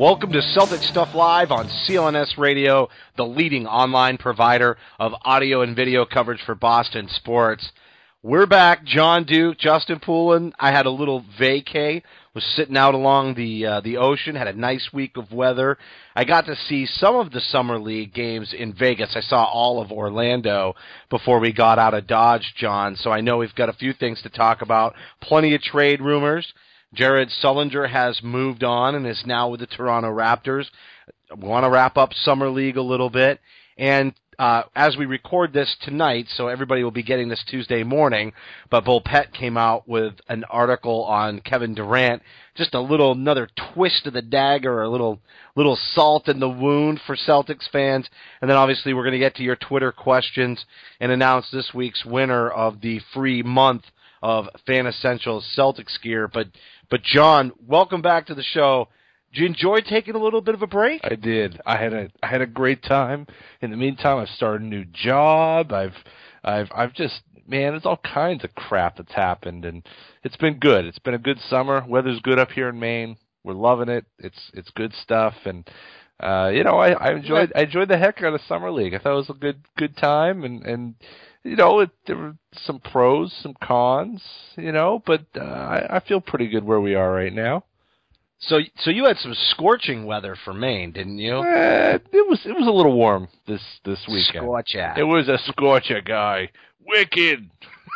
Welcome to Celtic Stuff Live on CLNS Radio, the leading online provider of audio and video coverage for Boston sports. We're back, John Duke, Justin Poulin. I had a little vacay, was sitting out along the uh, the ocean, had a nice week of weather. I got to see some of the summer league games in Vegas. I saw all of Orlando before we got out of Dodge, John. So I know we've got a few things to talk about. Plenty of trade rumors. Jared Sullinger has moved on and is now with the Toronto Raptors. We want to wrap up summer league a little bit, and uh, as we record this tonight, so everybody will be getting this Tuesday morning. But Bulpett came out with an article on Kevin Durant, just a little another twist of the dagger, a little little salt in the wound for Celtics fans. And then obviously we're going to get to your Twitter questions and announce this week's winner of the free month of Fan Essentials Celtics gear. But but John, welcome back to the show. Did you enjoy taking a little bit of a break? I did. I had a I had a great time. In the meantime, I've started a new job. I've I've I've just man, there's all kinds of crap that's happened, and it's been good. It's been a good summer. Weather's good up here in Maine. We're loving it. It's it's good stuff, and uh, you know, I, I enjoyed I enjoyed the heck out of summer league. I thought it was a good good time, and and you know, it, there were some pros, some cons, you know, but uh, I, I feel pretty good where we are right now. So so you had some scorching weather for Maine, didn't you? Uh, it was it was a little warm this this weekend. Scorch out. It was a scorcher guy. Wicked.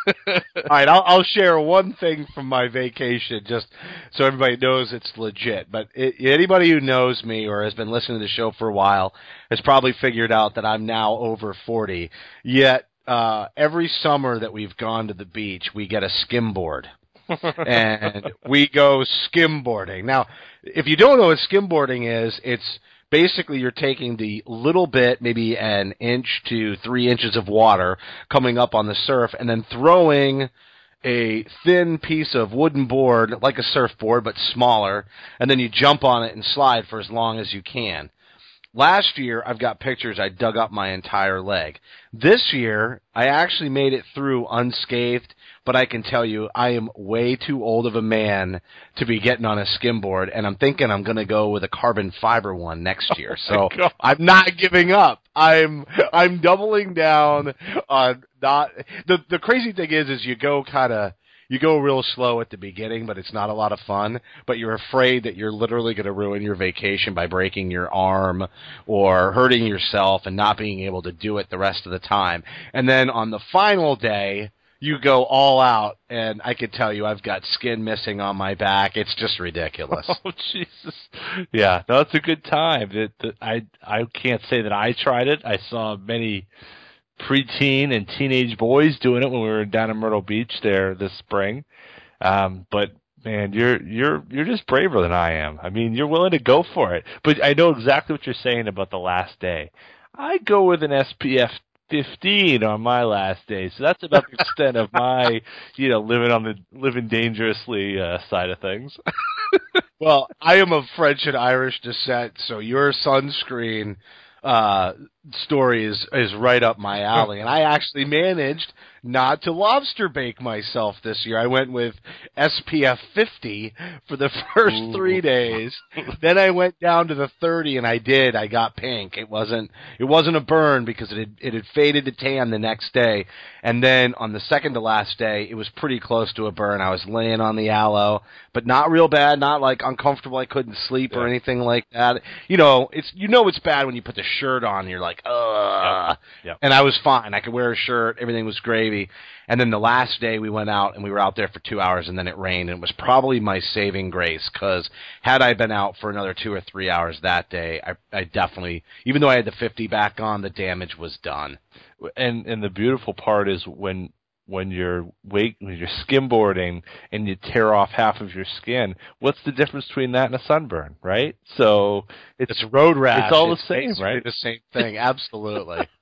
All right, I'll, I'll share one thing from my vacation, just so everybody knows it's legit. But it, anybody who knows me or has been listening to the show for a while has probably figured out that I'm now over forty. Yet uh, every summer that we've gone to the beach, we get a skimboard. and we go skimboarding. Now, if you don't know what skimboarding is, it's basically you're taking the little bit, maybe an inch to three inches of water coming up on the surf, and then throwing a thin piece of wooden board, like a surfboard, but smaller, and then you jump on it and slide for as long as you can. Last year, I've got pictures. I dug up my entire leg. This year, I actually made it through unscathed, but I can tell you, I am way too old of a man to be getting on a skimboard, and I'm thinking I'm going to go with a carbon fiber one next year. Oh so God. I'm not giving up. I'm I'm doubling down on not. The the crazy thing is, is you go kind of you go real slow at the beginning, but it's not a lot of fun. But you're afraid that you're literally going to ruin your vacation by breaking your arm or hurting yourself and not being able to do it the rest of the time. And then on the final day, you go all out, and I can tell you, I've got skin missing on my back. It's just ridiculous. Oh Jesus! Yeah, no, it's a good time. It, I I can't say that I tried it. I saw many preteen and teenage boys doing it when we were down in Myrtle Beach there this spring. Um, but man, you're you're you're just braver than I am. I mean, you're willing to go for it. But I know exactly what you're saying about the last day. I go with an SPF 15 on my last day, so that's about the extent of my, you know, living on the living dangerously uh, side of things. Well, I am of French and Irish descent, so your sunscreen uh, story is is right up my alley, and I actually managed not to lobster bake myself this year. I went with SPF 50 for the first Ooh. three days. then I went down to the 30, and I did. I got pink. It wasn't it wasn't a burn because it had, it had faded to tan the next day, and then on the second to last day, it was pretty close to a burn. I was laying on the aloe, but not real bad, not like uncomfortable. I couldn't sleep or anything like that. You know, it's you know it's bad when you put the shirt on. You're like, ugh. Yep. And I was fine. I could wear a shirt. Everything was gravy. And then the last day we went out and we were out there for two hours and then it rained and it was probably my saving grace because had I been out for another two or three hours that day, I, I definitely, even though I had the 50 back on, the damage was done. and and the beautiful part is when when you're wake when you're skimboarding and you tear off half of your skin what's the difference between that and a sunburn right so it's, It's road rash. it's all the same right The same thing. Absolutely.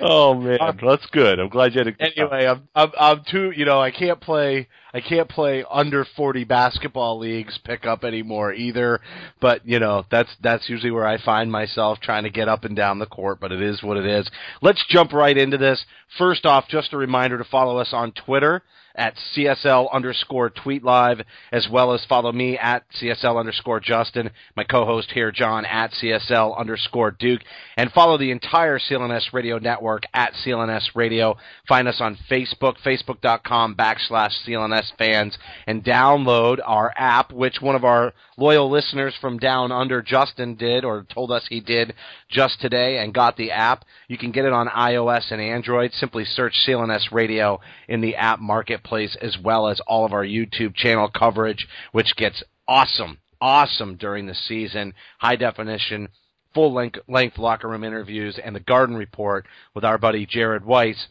oh man um, that's good i'm glad you had a good time. anyway, I'm, I'm I'm too you know I can't play I can't play under forty basketball leagues pickup anymore either. But you know that's that's usually where I find myself trying to get up and down the court. But it is what it is. Let's jump right into this. First off, just a reminder to follow us on Twitter at CSL underscore tweet live, as well as follow me at CSL underscore Justin, my co-host here, John, at CSL underscore Duke, and follow the entire CLNS radio network at CLNS radio. Find us on Facebook, facebook.com backslash CLNS fans, and download our app, which one of our loyal listeners from down under, Justin, did, or told us he did just today and got the app. You can get it on iOS and Android. Simply search CLNS radio in the app marketplace as well as all of our YouTube channel coverage, which gets awesome, awesome during the season. High definition, full length, length locker room interviews, and the Garden Report with our buddy Jared Weiss.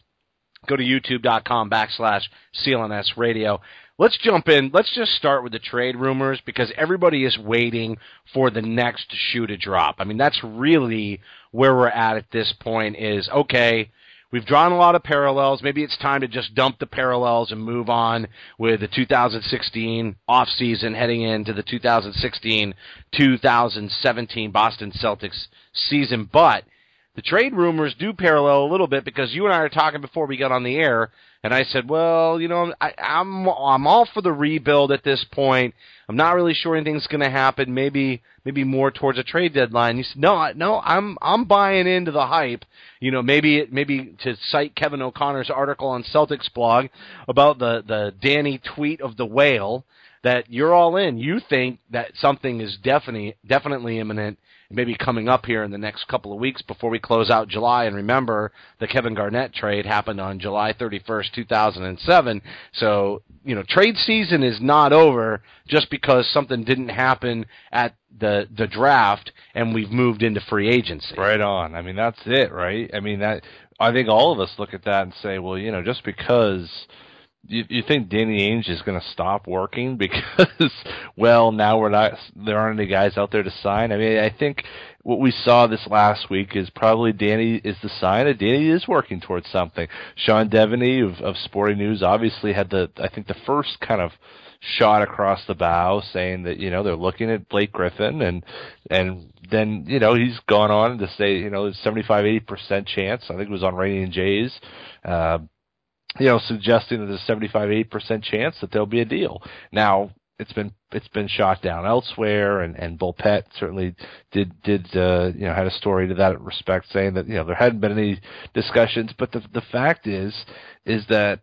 Go to youtube.com backslash CLNS radio. Let's jump in. Let's just start with the trade rumors because everybody is waiting for the next shoe to drop. I mean, that's really where we're at at this point is, okay, we've drawn a lot of parallels. Maybe it's time to just dump the parallels and move on with the 2016 offseason heading into the 2016-2017 Boston Celtics season. But the trade rumors do parallel a little bit because you and I are talking before we got on the air, and I said, well, you know, I, I'm I'm all for the rebuild at this point. I'm not really sure anything's going to happen. Maybe maybe more towards a trade deadline. You said, no, no, I'm I'm buying into the hype. You know, maybe it, maybe to cite Kevin O'Connor's article on Celtics blog about the the Danny tweet of the whale that you're all in. You think that something is definitely definitely imminent, maybe coming up here in the next couple of weeks before we close out July. And remember, the Kevin Garnett trade happened on July 31st, 2007. So you know, trade season is not over just because something didn't happen at the the draft and we've moved into free agency. Right on. I mean, that's it, right? I mean, that I think all of us look at that and say, well, you know, just because you, you think Danny Ainge is going to stop working because, well, now we're not, there aren't any guys out there to sign. I mean, I think what we saw this last week is probably Danny is the sign that Danny is working towards something. Sean Deveney of, of Sporting News obviously had the, I think the first kind of shot across the bow saying that you know they're looking at Blake Griffin and and then you know he's gone on to say you know 75 80 percent chance I think it was on Rainy and Jays uh, you know suggesting that there's a 75 80 percent chance that there'll be a deal now it's been it's been shot down elsewhere and and Bulpett certainly did did uh, you know had a story to that respect saying that you know there hadn't been any discussions but the the fact is is that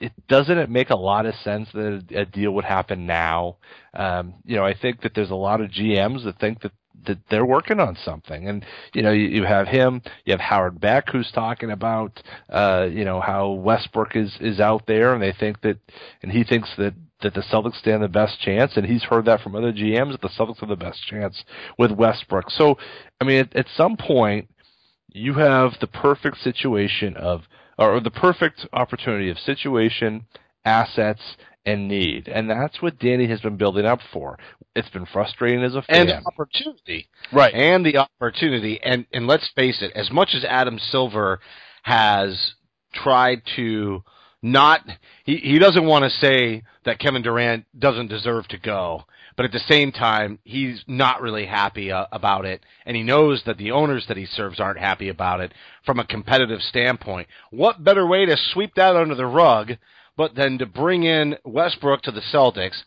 it doesn't it make a lot of sense that a, a deal would happen now. Um, you know, I think that there's a lot of GMs that think that that they're working on something, and you know, you, you have him, you have Howard Beck who's talking about, uh, you know, how Westbrook is is out there, and they think that, and he thinks that that the Celtics stand the best chance, and he's heard that from other GMs that the Celtics have the best chance with Westbrook. So, I mean, at, at some point, you have the perfect situation of or the perfect opportunity of situation, assets, and need. And that's what Danny has been building up for. It's been frustrating as a fan. and the opportunity. right. and the opportunity. And and let's face it, as much as Adam Silver has tried to not he, he doesn't want to say that Kevin Durant doesn't deserve to go. but at the same time, he's not really happy uh, about it, and he knows that the owners that he serves aren't happy about it from a competitive standpoint. What better way to sweep that under the rug but than to bring in Westbrook to the Celtics,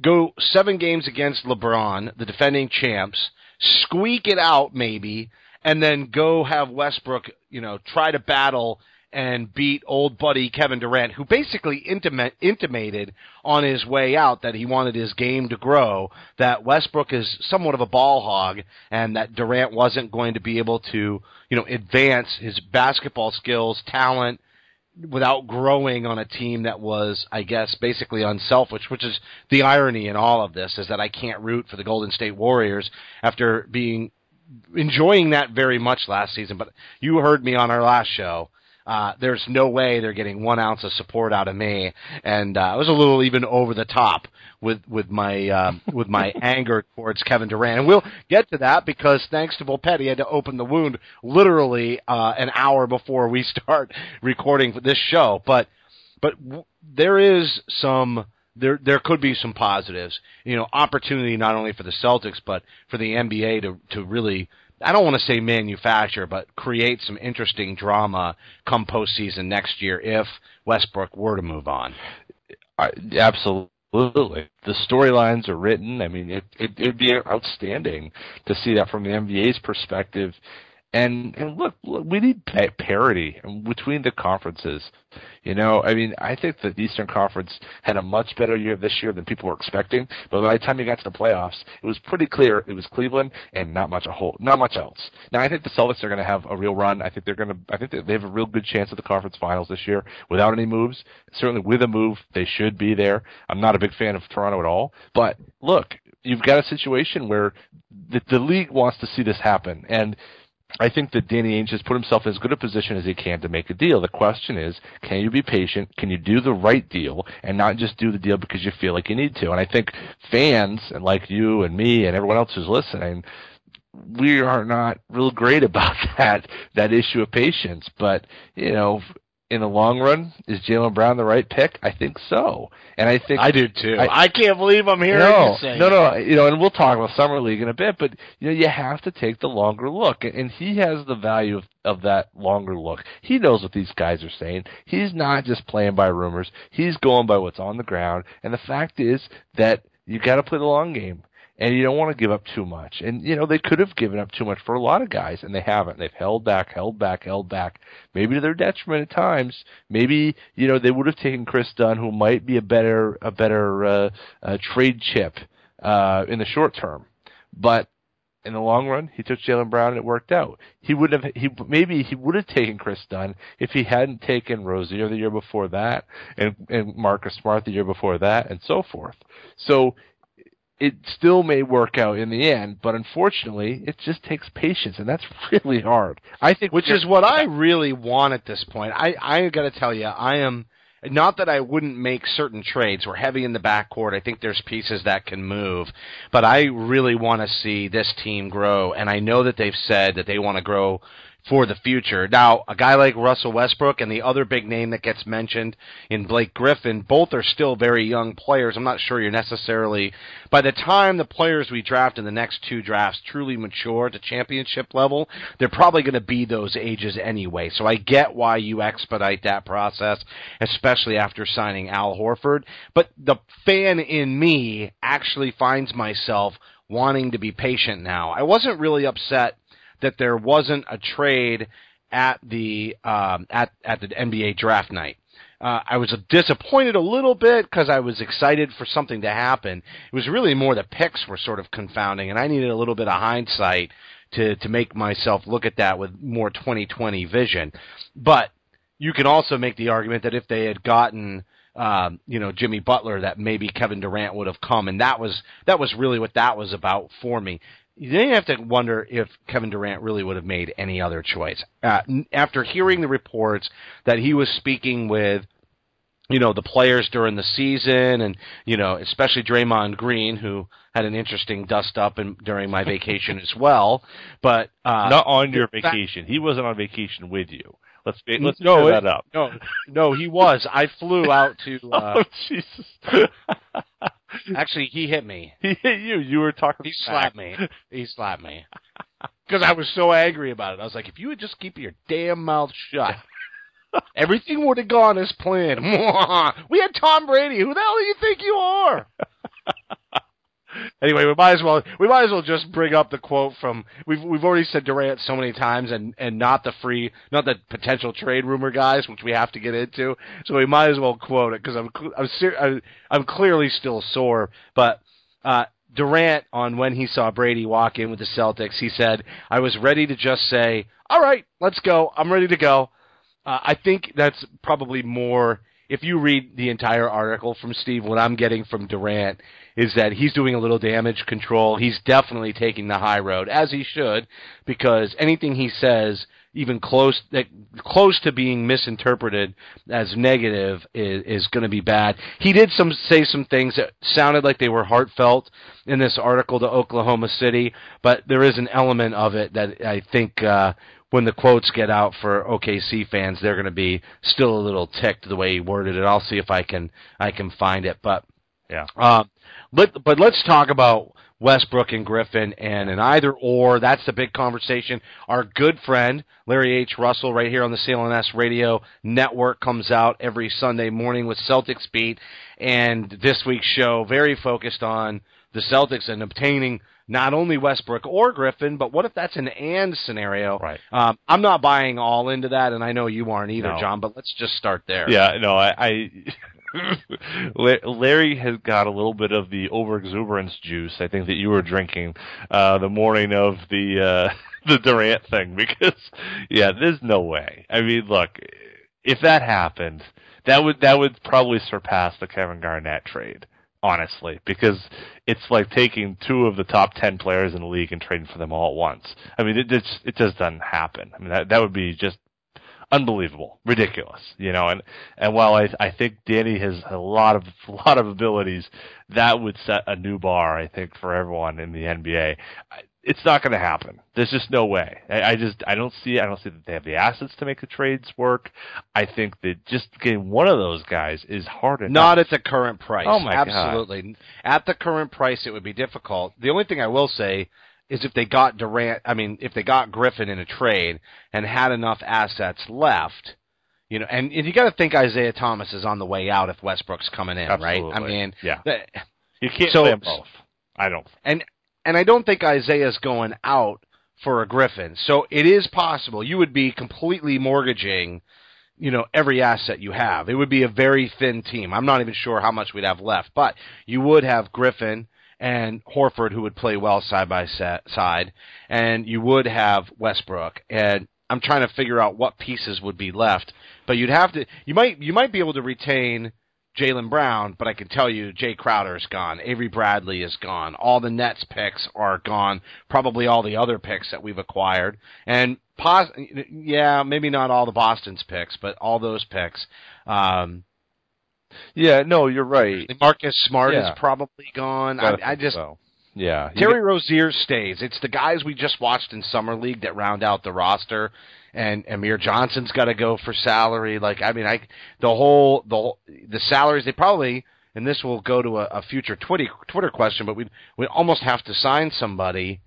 go seven games against LeBron, the defending champs, squeak it out maybe, and then go have Westbrook, you know, try to battle and beat old buddy Kevin Durant, who basically intimate, intimated on his way out that he wanted his game to grow, that Westbrook is somewhat of a ball hog, and that Durant wasn't going to be able to, you know, advance his basketball skills, talent, without growing on a team that was, I guess, basically unselfish, which is the irony in all of this, is that I can't root for the Golden State Warriors after being enjoying that very much last season. But you heard me on our last show uh, there's no way they're getting one ounce of support out of me. And uh, I was a little even over the top with with my uh, with my anger towards Kevin Durant. And we'll get to that because thanks to Volpetti, he had to open the wound literally uh, an hour before we start recording this show. But but w- there is some there there could be some positives. You know, opportunity not only for the Celtics but for the NBA to to really I don't want to say manufacture, but create some interesting drama come postseason next year if Westbrook were to move on. I, absolutely. The storylines are written. I mean, it, it it'd be outstanding to see that from the NBA's perspective. And and look, look we need parity between the conferences. You know, I mean, I think the Eastern Conference had a much better year this year than people were expecting. But by the time you got to the playoffs, it was pretty clear it was Cleveland and not much a whole, not much else. Now, I think the Celtics are going to have a real run. I think they're going to. I think they have a real good chance at the conference finals this year without any moves. Certainly, with a move, they should be there. I'm not a big fan of Toronto at all. But look, you've got a situation where the, the league wants to see this happen, and I think that Danny Ainge has put himself in as good a position as he can to make a deal. The question is, can you be patient? Can you do the right deal and not just do the deal because you feel like you need to? And I think fans, and like you and me and everyone else who's listening, we are not real great about that that issue of patience. But you know, in the long run, is Jaylen Brown the right pick? I think so, and I think I do too. I, I can't believe I'm hearing no, you say no, no, no. You know, and we'll talk about summer league in a bit, but you know, you have to take the longer look, and he has the value of, of that longer look. He knows what these guys are saying. He's not just playing by rumors. He's going by what's on the ground, and the fact is that you got to play the long game and you don't want to give up too much. And you know they could have given up too much for a lot of guys, and they haven't. They've held back, held back, held back. Maybe to their detriment at times. Maybe you know they would have taken Kris Dunn, who might be a better a better uh, uh, trade chip uh, in the short term, but. In the long run, he took Jaylen Brown and it worked out. He would have he maybe he would have taken Kris Dunn if he hadn't taken Rozier the year before that and and Marcus Smart the year before that and so forth. So it still may work out in the end, but unfortunately, it just takes patience, and that's really hard. I think, which is what I really want at this point. I I got to tell you, I am not that I wouldn't make certain trades. We're heavy in the backcourt. I think there's pieces that can move, but I really want to see this team grow, and I know that they've said that they want to grow for the future. Now, a guy like Russell Westbrook and the other big name that gets mentioned in Blake Griffin, both are still very young players. I'm not sure you're necessarily, by the time the players we draft in the next two drafts truly mature to championship level, they're probably going to be those ages anyway. So I get why you expedite that process, especially after signing Al Horford. But the fan in me actually finds myself wanting to be patient now. I wasn't really upset that there wasn't a trade at the um, at at the NBA draft night. Uh, I was disappointed a little bit because I was excited for something to happen. It was really more the picks were sort of confounding, and I needed a little bit of hindsight to to make myself look at that with more 2020 vision. But you can also make the argument that if they had gotten um, you know Jimmy Butler, that maybe Kevin Durant would have come, and that was that was really what that was about for me you have to wonder if Kevin Durant really would have made any other choice. Uh, after hearing the reports that he was speaking with, you know, the players during the season, and you know, especially Draymond Green, who had an interesting dust up in, during my vacation as well. But uh, not on your vacation. Fact, he wasn't on vacation with you. Let's let's no, clear that up. No, no, he was. I flew out to. Uh, oh Jesus! Actually, he hit me. He hit you. You were talking. He slapped me. He slapped me. Because I was so angry about it. I was like, if you would just keep your damn mouth shut, everything would have gone as planned. we had Tom Brady. Who the hell do you think you are? Anyway, we might as well we might as well just bring up the quote from we've we've already said Durant so many times and and not the free not the potential trade rumor guys which we have to get into. So we might as well quote it because I'm I'm, ser- I'm I'm clearly still sore. But uh Durant on when he saw Brady walk in with the Celtics he said I was ready to just say all right let's go. I'm ready to go uh, I think that's probably more if you read the entire article from Steve, what I'm getting from Durant is that he's doing a little damage control. He's definitely taking the high road, as he should, because anything he says, even close that close to being misinterpreted as negative, is, is going to be bad. He did some say some things that sounded like they were heartfelt in this article to Oklahoma City, but there is an element of it that I think. Uh, when the quotes get out for OKC fans, they're going to be still a little ticked the way he worded it. I'll see if I can I can find it, but Yeah. um, let, but let's talk about Westbrook and Griffin and an either or. That's the big conversation. Our good friend Larry H. Russell, right here on the CLNS Radio Network, comes out every Sunday morning with Celtics Beat, and this week's show very focused on the Celtics and obtaining not only Westbrook or Griffin, but what if that's an and scenario? Right. Um, I'm not buying all into that, and I know you aren't either, No. John. But let's just start there. Yeah, no, I, I Larry has got a little bit of the overexuberance juice. I think that you were drinking uh, the morning of the uh, the Durant thing because yeah, there's no way. I mean, look, if that happened, that would that would probably surpass the Kevin Garnett trade. Honestly, because it's like taking two of the top ten players in the league and trading for them all at once. I mean, it just it just doesn't happen. I mean, that that would be just unbelievable, ridiculous, you know. And and while I I think Danny has a lot of a lot of abilities, that would set a new bar, I think, for everyone in the NBA. It's not going to happen. There's just no way. I, I just I don't see I don't see that they have the assets to make the trades work. I think that just getting one of those guys is hard enough. Not at the current price. Oh, my God. Absolutely. At the current price, it would be difficult. The only thing I will say is if they got Durant, I mean, if they got Griffin in a trade and had enough assets left, you know, and, and you got to think Isaiah Thomas is on the way out if Westbrook's coming in, right? I mean, Yeah. the- you can't so- play them both. I don't. and and I don't think Isaiah's going out for a Griffin. So it is possible you would be completely mortgaging, you know, every asset you have. It would be a very thin team. I'm not even sure how much we'd have left, but you would have Griffin and Horford who would play well side by side, and you would have Westbrook. And I'm trying to figure out what pieces would be left, but you'd have to. You might you might be able to retain. Jaylen Brown, but I can tell you Jay Crowder is gone. Avery Bradley is gone. All the Nets picks are gone. Probably all the other picks that we've acquired. And pos- yeah, maybe not all the Boston's picks, but all those picks. Um, Yeah, no, you're right. Marcus Smart Yeah. is probably gone. I, I just so. yeah. Terry Rozier stays. It's the guys we just watched in summer league that round out the roster, and Amir Johnson's got to go for salary. Like I mean, I the whole the the salaries they probably and this will go to a, a future Twitter Twitter question, but we we almost have to sign somebody,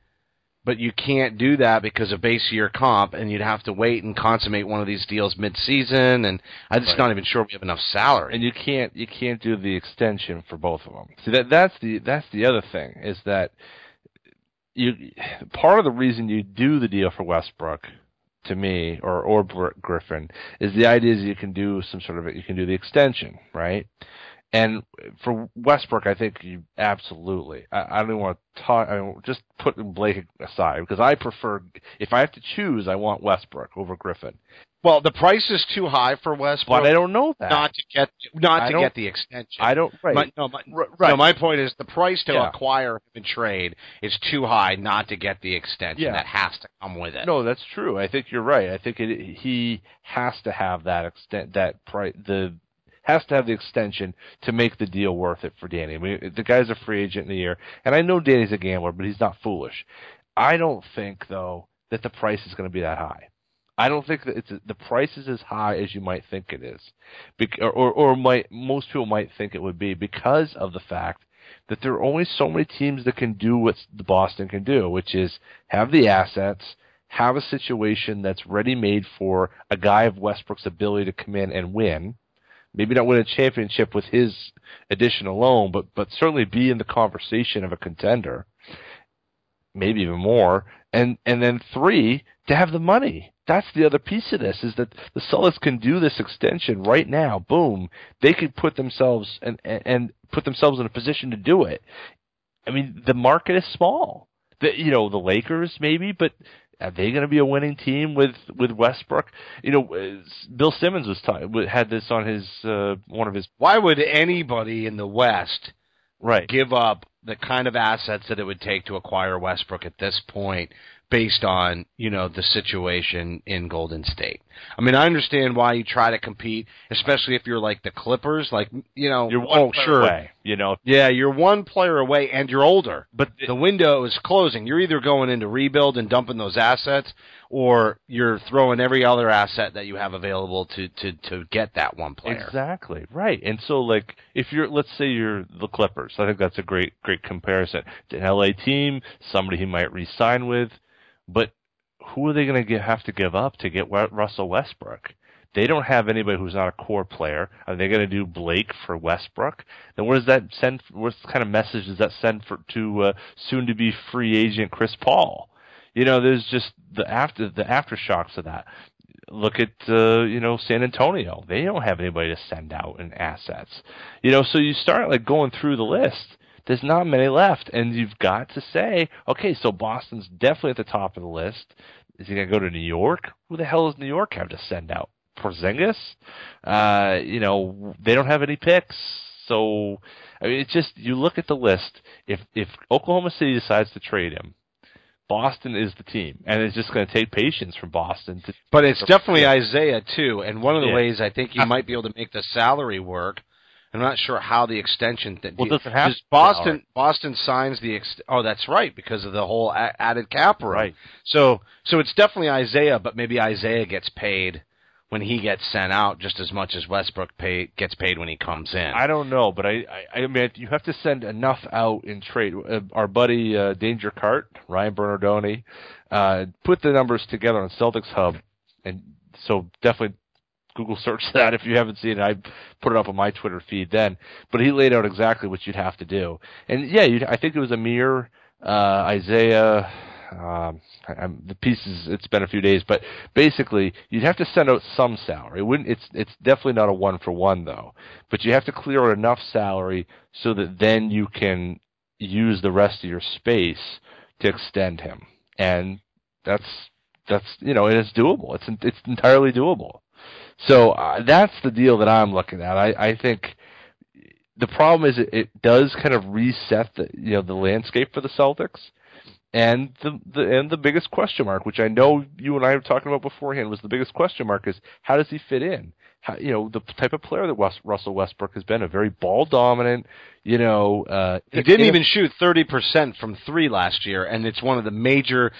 but you can't do that because of base year comp, and you'd have to wait and consummate one of these deals mid season, and I'm just Right. not even sure we have enough salary. and you can't you can't do the extension for both of them. See that that's the that's the other thing is that you part of the reason you do the deal for Westbrook to me or or Griffin is the idea is you can do some sort of you can do the extension right. And for Westbrook, I think you absolutely. I, I don't even want to talk. I mean, just put Blake aside because I prefer. If I have to choose, I want Westbrook over Griffin. well, the price is too high for Westbrook. But I don't know that. not to get not I to get the extension. I don't. Right. My, no, my, right. no, my point is the price to Yeah. acquire him in trade is too high not to get the extension. Yeah. That has to come with it. No, that's true. I think you're right. I think it, he has to have that extent, that price, the has to have the extension to make the deal worth it for Danny. I mean, the guy's a free agent in the year, and I know Danny's a gambler, but he's not foolish. I don't think though that the price is going to be that high. I don't think that it's the price is as high as you might think it is, Bec- or, or or might most people might think it would be because of the fact that there are only so many teams that can do what the Boston can do, which is have the assets, have a situation that's ready made for a guy of Westbrook's ability to come in and win. Maybe not win a championship with his addition alone, but but certainly be in the conversation of a contender. Maybe even more. And and then three, to have the money. That's the other piece of this is that the Celtics can do this extension right now. Boom. They could put themselves and and put themselves in a position to do it. I mean, the market is small. The, you know, the Lakers maybe, but are they going to be a winning team with with Westbrook? You know, uh, Bill Simmons was ta- had this on his uh, one of his Why would anybody in the West right give up the kind of assets that it would take to acquire Westbrook at this point based on, you know, the situation in Golden State. I mean, I understand why you try to compete, especially if you're like the Clippers, like, you know, You're one oh, player sure. away, you know. Yeah, you're one player away and you're older. But The window is closing. You're either going into rebuild and dumping those assets or you're throwing every other asset that you have available to to to get that one player. Exactly right, and so like if you're, let's say you're the Clippers, I think that's a great great comparison. It's an LA team, somebody he might re-sign with, but who are they going to have to give up to get Russell Westbrook? They don't have anybody who's not a core player. Are they going to do Blake for Westbrook? Then what does that send? What kind of message does that send for to uh, soon-to-be free agent Chris Paul? You know, there's just the after the aftershocks of that look at uh, you know San Antonio. They don't have anybody to send out in assets. You know, so you start like going through the list. There's not many left, and you've got to say, okay, so Boston's definitely at the top of the list. Is he gonna go to New York? Who the hell does New York have to send out? Porzingis? Uh, you know, they don't have any picks. So I mean, it's just you look at the list. If if Oklahoma City decides to trade him, Boston is the team, and it's just going to take patience from Boston to But it's definitely Isaiah too, and one of the Yeah. ways I think you might be able to make the salary work. I'm not sure how the extension. Th- Well, it doesn't have Boston salary. Boston signs the ex- oh that's right because of the whole a- added cap room. Right. So so it's definitely Isaiah, but maybe Isaiah gets paid when he gets sent out just as much as Westbrook pay, gets paid when he comes in. I don't know, but I, I, I mean, you have to send enough out in trade. Uh, our buddy uh, Danger Cart, Ryan Bernardoni, uh, put the numbers together on Celtics Hub, and so definitely Google search that if you haven't seen it. I put it up on my Twitter feed then, but he laid out exactly what you'd have to do. And yeah, I think it was Amir, uh, Isaiah. Um, I'm, the pieces. It's been a few days, but basically, you'd have to send out some salary. It wouldn't. It's it's definitely not a one for one though. But you have to clear out enough salary so that then you can use the rest of your space to extend him, and that's that's you know it is doable. It's it's entirely doable. So uh, that's the deal that I'm looking at. I, I think the problem is it, it does kind of reset the you know the landscape for the Celtics. And the, the and the biggest question mark, which I know you and I were talking about beforehand, was the biggest question mark is how does he fit in? You know the type of player that West, Russell Westbrook has been, a very ball dominant. You know, uh, He didn't a- even shoot 30% from three last year, and it's one of the major.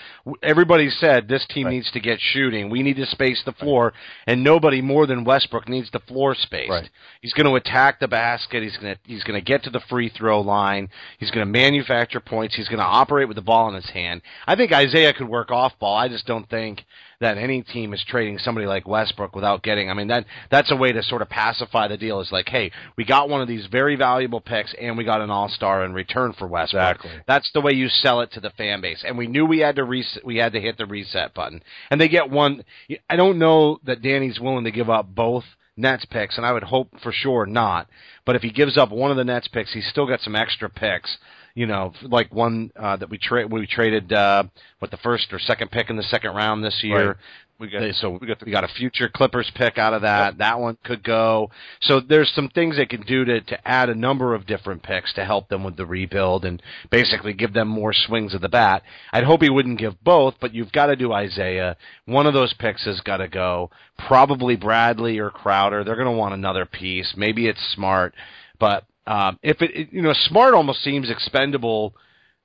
Everybody said this team Right. needs to get shooting. We need to space the floor, and nobody more than Westbrook needs the floor spaced. Right. He's going to attack the basket. He's going to he's going to get to the free throw line. He's going to manufacture points. He's going to operate with the ball in his hand. I think Isaiah could work off ball. I just don't think that any team is trading somebody like Westbrook without getting. I mean that that's a way to sort of pacify the deal. Is like, hey, we got one of these very valuable picks, and we got an all star in return for Westbrook. Exactly. That's the way you sell it to the fan base. And we knew we had to reset, we had to hit the reset button. And they get one. I don't know that Danny's willing to give up both Nets picks, and I would hope for sure not. But if he gives up one of the Nets picks, he's still got some extra picks. You know, like one uh, that we tra- we traded uh, what the first or second pick in the second round this year. Right. We got so we got we got a future Clippers pick out of that. That one could go. So there's some things they can do to to add a number of different picks to help them with the rebuild and basically give them more swings of the bat. I'd hope he wouldn't give both, but you've got to do Isaiah. One of those picks has got to go. Probably Bradley or Crowder. They're going to want another piece. Maybe it's Smart, but um, if it, you know Smart almost seems expendable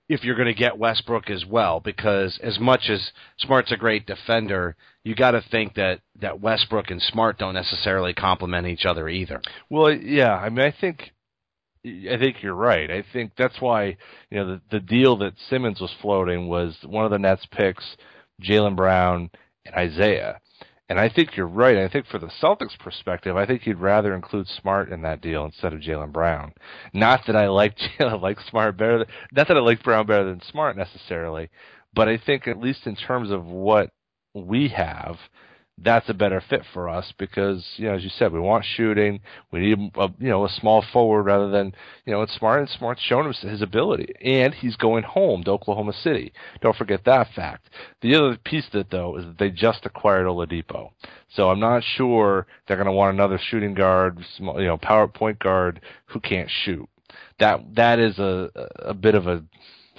if you're going to get Westbrook as well, because as much as Smart's a great defender, you got to think that that Westbrook and Smart don't necessarily complement each other either. Well, yeah. I mean, I think I think you're right. I think that's why you know the the deal that Simmons was floating was one of the Nets picks, Jaylen Brown and Isaiah. And I think you're right. I think for the Celtics perspective, I think you'd rather include Smart in that deal instead of Jaylen Brown. Not that I like Jaylen, like Smart better. Than, not that I like Brown better than Smart necessarily, but I think at least in terms of what we have, that's a better fit for us because you know as you said we want shooting. We need a you know a small forward rather than you know it's smart and smart's shown him his ability. And he's going home to Oklahoma City. Don't forget that fact. The other piece of it though is that they just acquired Oladipo. So I'm not sure they're going to want another shooting guard you know power point guard who can't shoot. That that is a a bit of a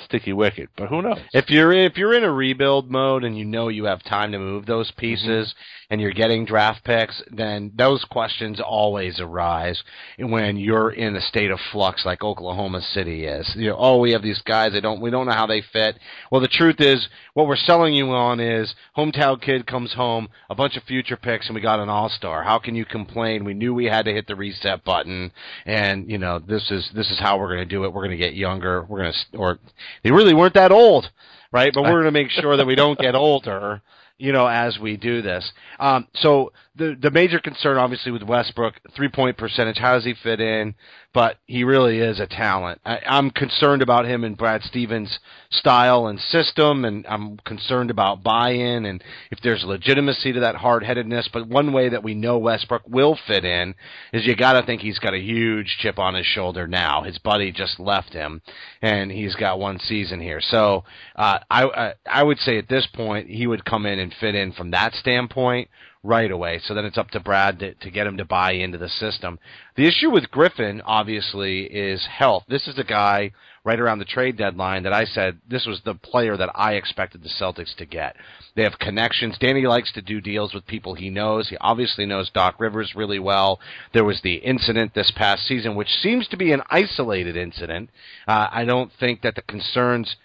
sticky wicket. But who knows? If you're if you're in a rebuild mode and you know you have time to move those pieces mm-hmm. and you're getting draft picks, then those questions always arise when you're in a state of flux like Oklahoma City is. You know, oh, we have these guys. They don't. We don't know how they fit. Well, the truth is, what we're selling you on is hometown kid comes home, a bunch of future picks, and we got an all star. How can you complain? We knew we had to hit the reset button, and you know this is this is how we're going to do it. We're going to get younger. We're going to or they really weren't that old, right? But we're going to make sure that we don't get older, you know, as we do this. Um, so the the major concern, obviously, with Westbrook, three point percentage. How does he fit in? But he really is a talent. I, I'm concerned about him and Brad Stevens' style and system, and I'm concerned about buy-in and if there's legitimacy to that hard-headedness. But one way that we know Westbrook will fit in is you got to think he's got a huge chip on his shoulder now. His buddy just left him, and he's got one season here. So uh, I, I I would say at this point he would come in and fit in from that standpoint right away. So then it's up to Brad to, to get him to buy into the system. The issue with Griffin, obviously, is health. This is a guy right around the trade deadline that I said this was the player that I expected the Celtics to get. They have connections. Danny likes to do deals with people he knows. He obviously knows Doc Rivers really well. There was the incident this past season, which seems to be an isolated incident. Uh, I don't think that the concerns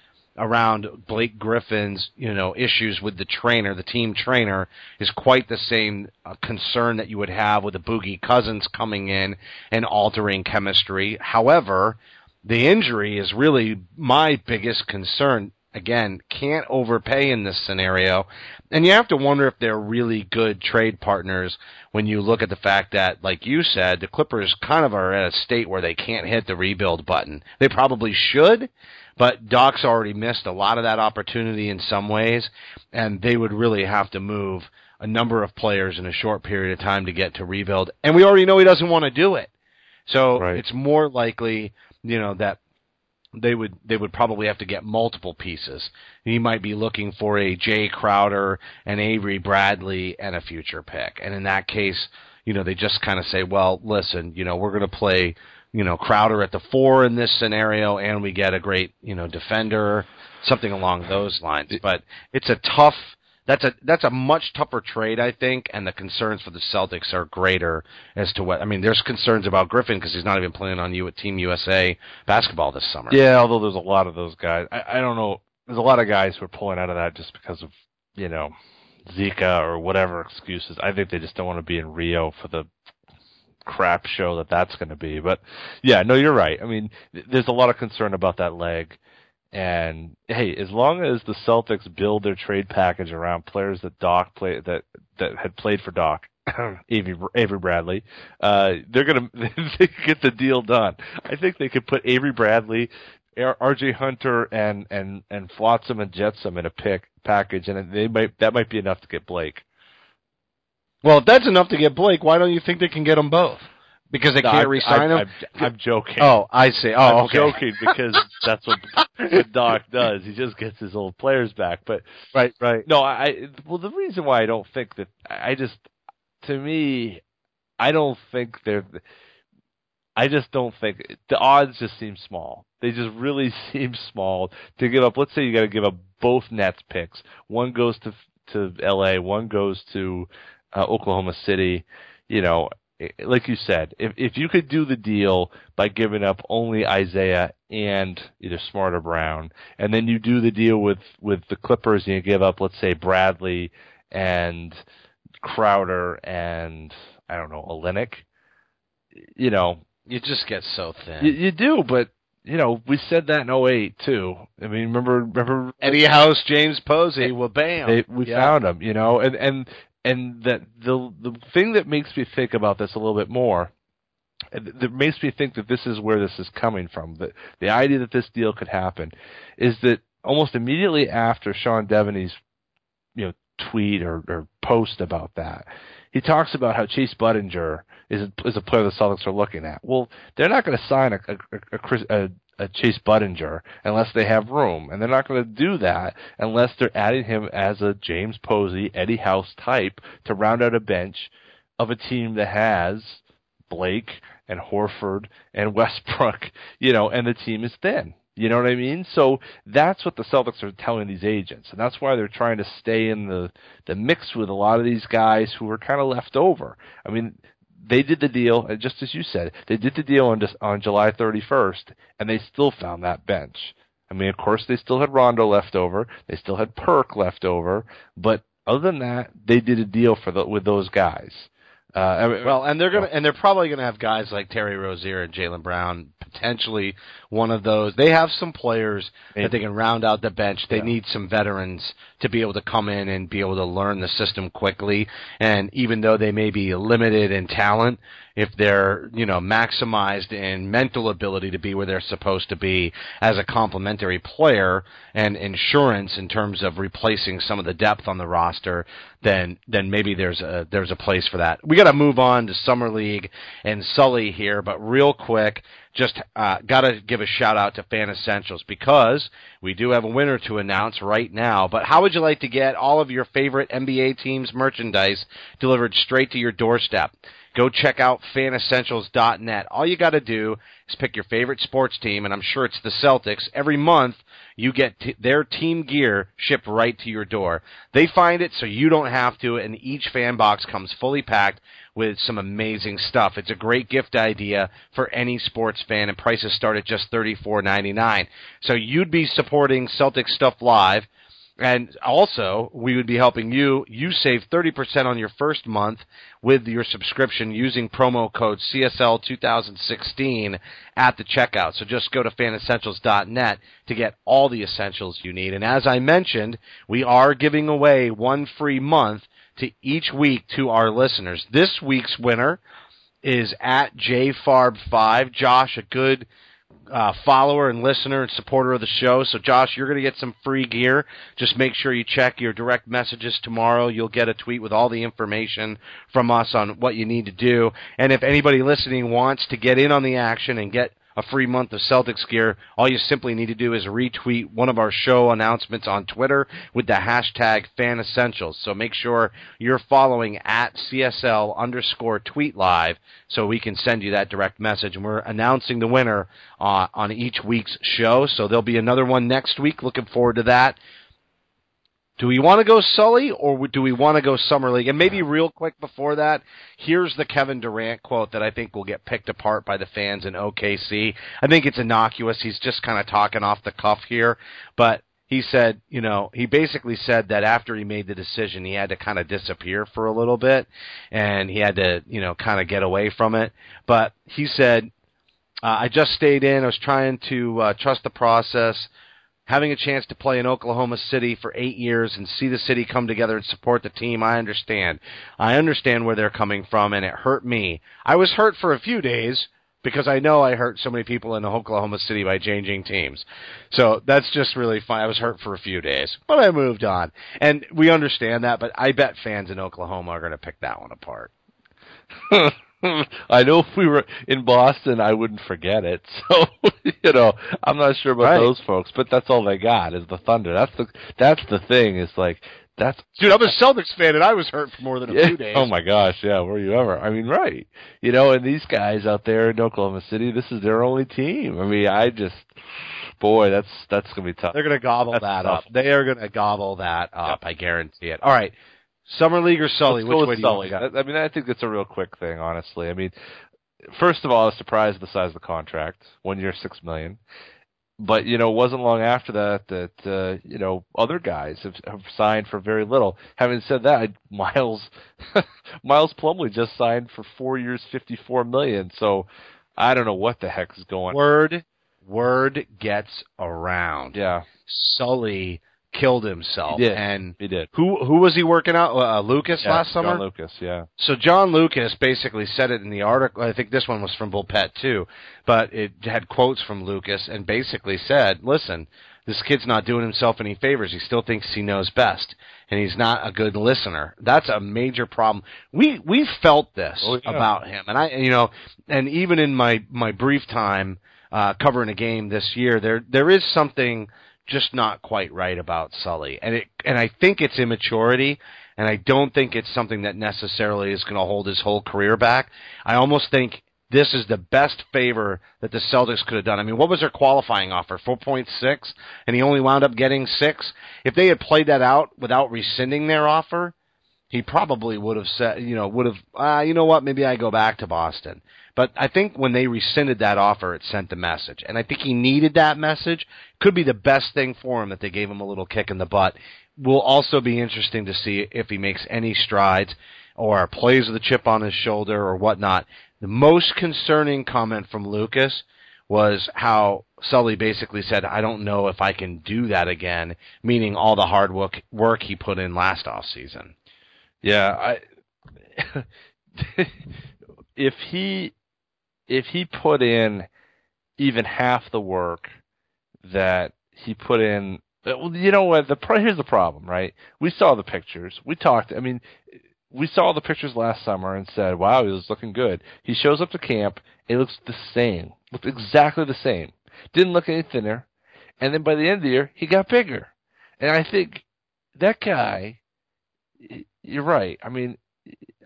around Blake Griffin's, you know, issues with the trainer, the team trainer, is quite the same uh, concern that you would have with the Boogie Cousins coming in and altering chemistry. However, the injury is really my biggest concern. Again, can't overpay in this scenario. And you have to wonder if they're really good trade partners when you look at the fact that, like you said, the Clippers kind of are at a state where they can't hit the rebuild button. They probably should, but Doc's already missed a lot of that opportunity in some ways, and they would really have to move a number of players in a short period of time to get to rebuild. And we already know he doesn't want to do it. So right. it's more likely, you know, that they would they would probably have to get multiple pieces. He might be looking for a Jay Crowder, an Avery Bradley, and a future pick. And in that case, you know, they just kind of say, well, listen, you know, we're going to play you know Crowder at the four in this scenario, and we get a great you know defender, something along those lines. But it's a tough. That's a that's a much tougher trade, I think, and the concerns for the Celtics are greater as to what I mean. There's concerns about Griffin because he's not even playing on you at Team USA basketball this summer. Yeah, although there's a lot of those guys. I, I don't know. There's a lot of guys who are pulling out of that just because of you know Zika or whatever excuses. I think they just don't want to be in Rio for the crap show that that's going to be. But yeah, no, you're right. I mean, there's a lot of concern about that leg. And hey, as long as the Celtics build their trade package around players that Doc play that that had played for Doc, Avery, Avery Bradley, uh, they're gonna they get the deal done. I think they could put Avery Bradley, R.J. Hunter, and and and Flotsam and Jetsam in a pick package, and they might that might be enough to get Blake. Well, if that's enough to get Blake, why don't you think they can get them both? Because they No, can't I'm- resign I'm, him. I'm, I'm joking. oh, I see. Oh, I'm okay. joking because that's what, what Doc does. He just gets his old players back. But Right, right. no, I well the reason why I don't think that I just to me I don't think they're I just don't think the odds just seem small. They just really seem small to give up. Let's say you got to give up both Nets picks. One goes to to L.A. One goes to uh, Oklahoma City. You know, like you said, if if you could do the deal by giving up only Isaiah and either Smart or Brown, and then you do the deal with with the Clippers and you give up, let's say Bradley and Crowder and I don't know Olynyk, you know, You just get so thin. You, you do, but you know we said that in 08 too. I mean, remember remember Eddie House, James Posey, well, bam. they, we Yeah. found him, you know, and and and that the the thing that makes me think about this a little bit more, that makes me think that this is where this is coming from. That the idea that this deal could happen is that almost immediately after Sean Deveney's, you know, tweet or, or post about that, he talks about how Chase Budinger is is a player the Celtics are looking at. Well, they're not going to sign a a, a, a a Chase Budinger unless they have room, and they're not going to do that unless they're adding him as a James Posey, Eddie House type to round out a bench of a team that has Blake and Horford and Westbrook, you know, and the team is thin. You know what I mean? So that's what the Celtics are telling these agents, and that's why they're trying to stay in the the mix with a lot of these guys who are kind of left over. I mean, they did the deal, and just as you said, they did the deal on on July 31st, and they still found that bench. I mean, of course, they still had Rondo left over, they still had Perk left over, but other than that, they did a deal for the, with those guys. Uh, Well, and they're gonna and they're probably gonna have guys like Terry Rozier and Jaylen Brown, potentially one of those. They have some players that they can round out the bench. They Yeah. need some veterans to be able to come in and be able to learn the system quickly. And even though they may be limited in talent, if they're you know maximized in mental ability to be where they're supposed to be as a complementary player and insurance in terms of replacing some of the depth on the roster, then then maybe there's a there's a place for that. We got to move on to summer league and Sully here, but real quick, just uh, got to give a shout out to Fan Essentials because we do have a winner to announce right now. But how would you like to get all of your favorite NBA teams merchandise delivered straight to your doorstep? Go check out fanessentials.net. All you got to do is pick your favorite sports team, and I'm sure it's the Celtics. Every month, you get t- their team gear shipped right to your door. They find it so you don't have to, and each fan box comes fully packed with some amazing stuff. It's a great gift idea for any sports fan, and prices start at just $34.99. So you'd be supporting Celtics Stuff Live. And also, we would be helping you. You save 30% on your first month with your subscription using promo code CSL2016 at the checkout. So just go to fanessentials.net to get all the essentials you need. And as I mentioned, we are giving away one free month to each week to our listeners. This week's winner is at jfarb5. Josh, a good uh, follower and listener and supporter of the show. So, Josh, you're going to get some free gear. Just make sure you check your direct messages tomorrow. You'll get a tweet with all the information from us on what you need to do. And if anybody listening wants to get in on the action and get a free month of Celtics gear, all you simply need to do is retweet one of our show announcements on Twitter with the hashtag Fan Essentials. So make sure you're following at CSL underscore tweet live so we can send you that direct message. And we're announcing the winner uh, on each week's show. So there'll be another one next week. Looking forward to that. Do we want to go Sully or do we want to go Summer League? And maybe real quick before that, here's the Kevin Durant quote that I think will get picked apart by the fans in OKC. I think it's innocuous. He's just kind of talking off the cuff here, but he said, you know, he basically said that after he made the decision, he had to kind of disappear for a little bit and he had to, you know, kind of get away from it. But he said, uh, I just stayed in. I was trying to uh, trust the process having a chance to play in Oklahoma City for eight years and see the city come together and support the team, I understand. I understand where they're coming from, and it hurt me. I was hurt for a few days because I know I hurt so many people in Oklahoma City by changing teams. So that's just really fun. I was hurt for a few days, but I moved on. And we understand that, but I bet fans in Oklahoma are going to pick that one apart. I know if we were in Boston, I wouldn't forget it. So you know, I'm not sure about Right. those folks, but that's all they got is the Thunder. That's the that's the thing. Is like that's Dude, I'm a Celtics fan, and I was hurt for more than a Yeah. few days. Oh my gosh, yeah, were you ever? I mean, right. You know, and these guys out there in Oklahoma City, this is their only team. I mean, I just boy, that's that's gonna be tough. They're going to gobble That's that tough. up. They are going to gobble that up. I guarantee it. All right, Summer League or Sully? Let's Which go way with do you Sully. want go? I I mean, I think that's a real quick thing, honestly. I mean, first of all, I was surprised at the size of the contract, one year, six million. But you know, it wasn't long after that that uh, you know other guys have, have signed for very little. Having said that, I- Miles Miles Plumlee just signed for four years, fifty four million. So I don't know what the heck is going. Word, word gets around. Yeah, Sully killed himself. He did. And he did. who who was he working out? Uh, Lucas Yeah, last summer. John Lucas. Yeah. So John Lucas basically said it in the article. I think this one was from Bulpett too, but it had quotes from Lucas and basically said, "Listen, this kid's not doing himself any favors. He still thinks he knows best, and he's not a good listener. That's a major problem. We we felt this Oh, yeah. about him, and I, you know, and even in my my brief time uh, covering a game this year, there there is something." Just not quite right about Sully. And it and I think it's immaturity and I don't think it's something that necessarily is going to hold his whole career back. I almost think this is the best favor that the Celtics could have done. I mean, what was their qualifying offer? 4.6 and he only wound up getting 6. If they had played that out without rescinding their offer, he probably would have said, you know, would have, uh, you know what, maybe I go back to Boston. But I think when they rescinded that offer, it sent the message. And I think he needed that message. Could be the best thing for him that they gave him a little kick in the butt. Will also be interesting to see if he makes any strides or plays with a chip on his shoulder or whatnot. The most concerning comment from Lucas was how Sully basically said, I don't know if I can do that again, meaning all the hard work, work he put in last off season. Yeah, I if he if he put in even half the work that he put in uh, well, you know what the here's the problem, right? We saw the pictures. We talked, I mean, we saw the pictures last summer and said, "Wow, he was looking good." He shows up to camp, it looks the same. Looked exactly the same. Didn't look any thinner. And then by the end of the year, he got bigger. And I think that guy you're right. I mean,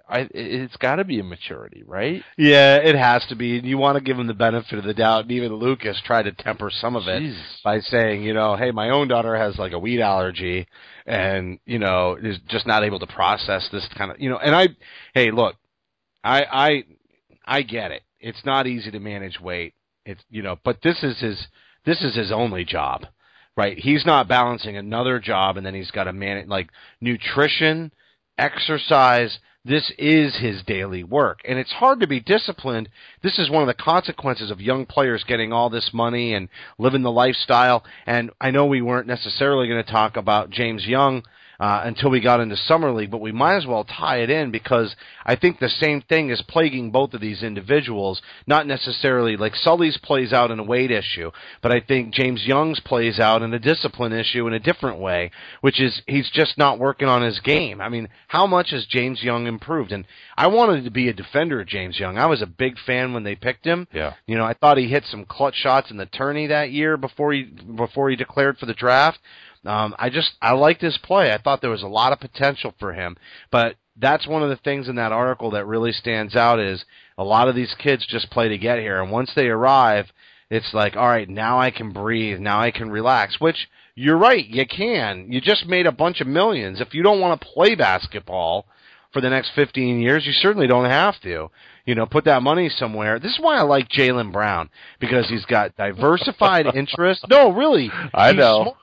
I it's got to be a maturity, right? Yeah, it has to be. And you want to give him the benefit of the doubt. And even Lucas tried to temper some of it by saying, you know, hey, my own daughter has like a wheat allergy and, you know, is just not able to process this kind of, you know, and I, hey, look, I, I, I get it. It's not easy to manage weight. It's, you know, but this is his, this is his only job, right? He's not balancing another job and then he's got to manage like nutrition, exercise, this is his daily work. And it's hard to be disciplined. This is one of the consequences of young players getting all this money and living the lifestyle. And I know we weren't necessarily going to talk about James Young uh, until we got into summer league, but we might as well tie it in because I think the same thing is plaguing both of these individuals. Not necessarily like Sully's plays out in a weight issue, but I think James Young's plays out in a discipline issue in a different way, which is he's just not working on his game. I mean, how much has James Young improved? And I wanted to be a defender of James Young. I was a big fan when they picked him. Yeah. You know, I thought he hit some clutch shots in the tourney that year before he before he declared for the draft. Um, I just I liked his play. I thought there was a lot of potential for him, but that's one of the things in that article that really stands out is a lot of these kids just play to get here, and once they arrive, it's like, all right, now I can breathe, now I can relax. Which you're right, you can. You just made a bunch of millions. If you don't want to play basketball for the next 15 years, you certainly don't have to. You know, put that money somewhere. This is why I like Jaylen Brown because he's got diversified interests. No, really, I know. smart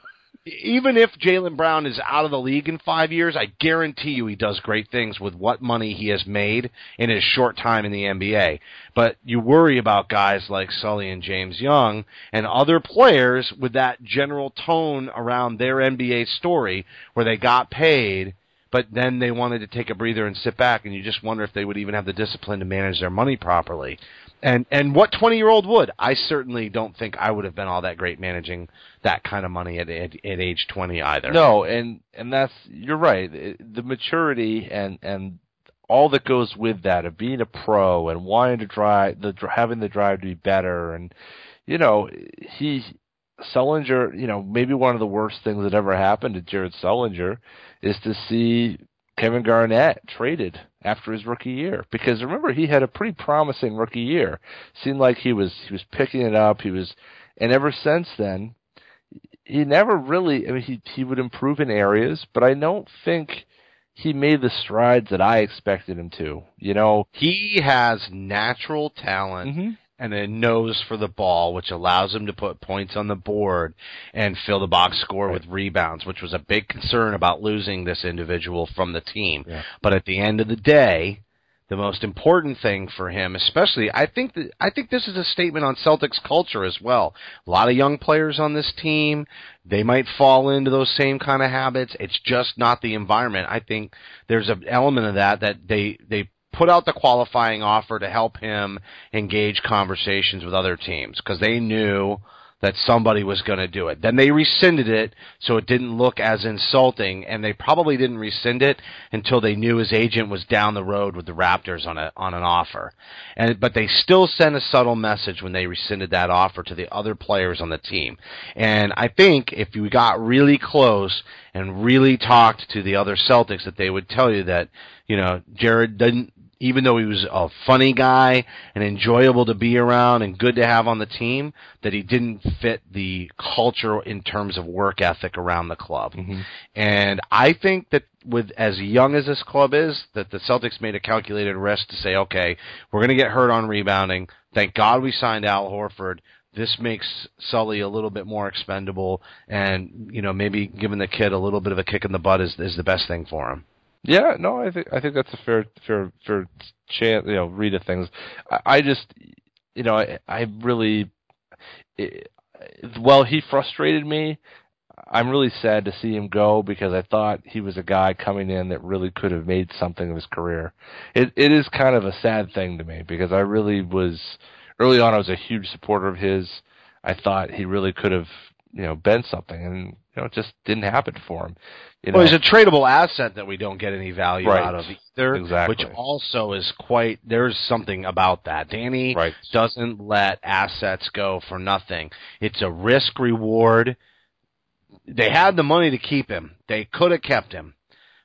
even if Jaylen Brown is out of the league in five years, I guarantee you he does great things with what money he has made in his short time in the NBA. But you worry about guys like Sully and James Young and other players with that general tone around their NBA story where they got paid, but then they wanted to take a breather and sit back, and you just wonder if they would even have the discipline to manage their money properly. And and what twenty year old would? I certainly don't think I would have been all that great managing that kind of money at at, at age twenty either. No, and and that's you're right. The maturity and and all that goes with that of being a pro and wanting to drive the having the drive to be better and you know he Sullinger you know maybe one of the worst things that ever happened to Jared Sullinger is to see Kevin Garnett traded after his rookie year because remember he had a pretty promising rookie year seemed like he was he was picking it up he was and ever since then he never really I mean he he would improve in areas, but I don't think he made the strides that I expected him to. You know, He has natural talent Mhm. And a nose for the ball, which allows him to put points on the board and fill the box score with rebounds, which was a big concern about losing this individual from the team. Yeah. But at the end of the day, the most important thing for him, especially, I think that I think this is a statement on Celtics culture as well. A lot of young players on this team, they might fall into those same kind of habits. It's just not the environment. I think there's an element of that that they they put out the qualifying offer to help him engage conversations with other teams because they knew that somebody was going to do it. Then they rescinded it so it didn't look as insulting, and they probably didn't rescind it until they knew his agent was down the road with the Raptors on a on an offer. And but they still sent a subtle message when they rescinded that offer to the other players on the team. And I think if you got really close and really talked to the other Celtics, that they would tell you that you know Jared didn't even though he was a funny guy and enjoyable to be around and good to have on the team, that he didn't fit the culture in terms of work ethic around the club. Mm-hmm. And I think that with as young as this club is, that the Celtics made a calculated risk to say, okay, we're going to get hurt on rebounding. Thank God we signed Al Horford. This makes Sully a little bit more expendable, and you know maybe giving the kid a little bit of a kick in the butt is is the best thing for him. Yeah, no, I think I think that's a fair fair fair chance. You know, read of things. I, I just, you know, I, I really, it, well, he frustrated me. I'm really sad to see him go because I thought he was a guy coming in that really could have made something of his career. It it is kind of a sad thing to me because I really was early on. I was a huge supporter of his. I thought he really could have you know been something, and you know it just didn't happen for him. You well, know? he's a tradable asset that we don't get any value Right. out of either. Exactly. Which also is quite. There's something about that. Danny Right. doesn't let assets go for nothing. It's a risk reward. They had the money to keep him. They could have kept him.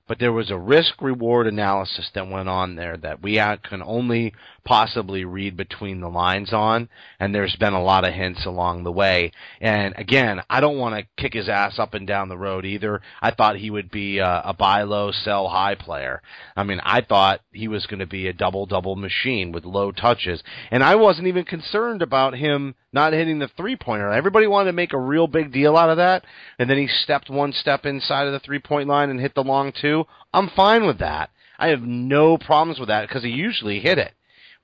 But there was a risk reward analysis that went on there that we can only possibly read between the lines on, and there's been a lot of hints along the way. And again, I don't want to kick his ass up and down the road either. I thought he would be a, a buy low, sell high player. I mean, I thought he was going to be a double double machine with low touches, and I wasn't even concerned about him not hitting the three pointer. Everybody wanted to make a real big deal out of that, and then he stepped one step inside of the three point line and hit the long two. I'm fine with that. I have no problems with that because he usually hit it.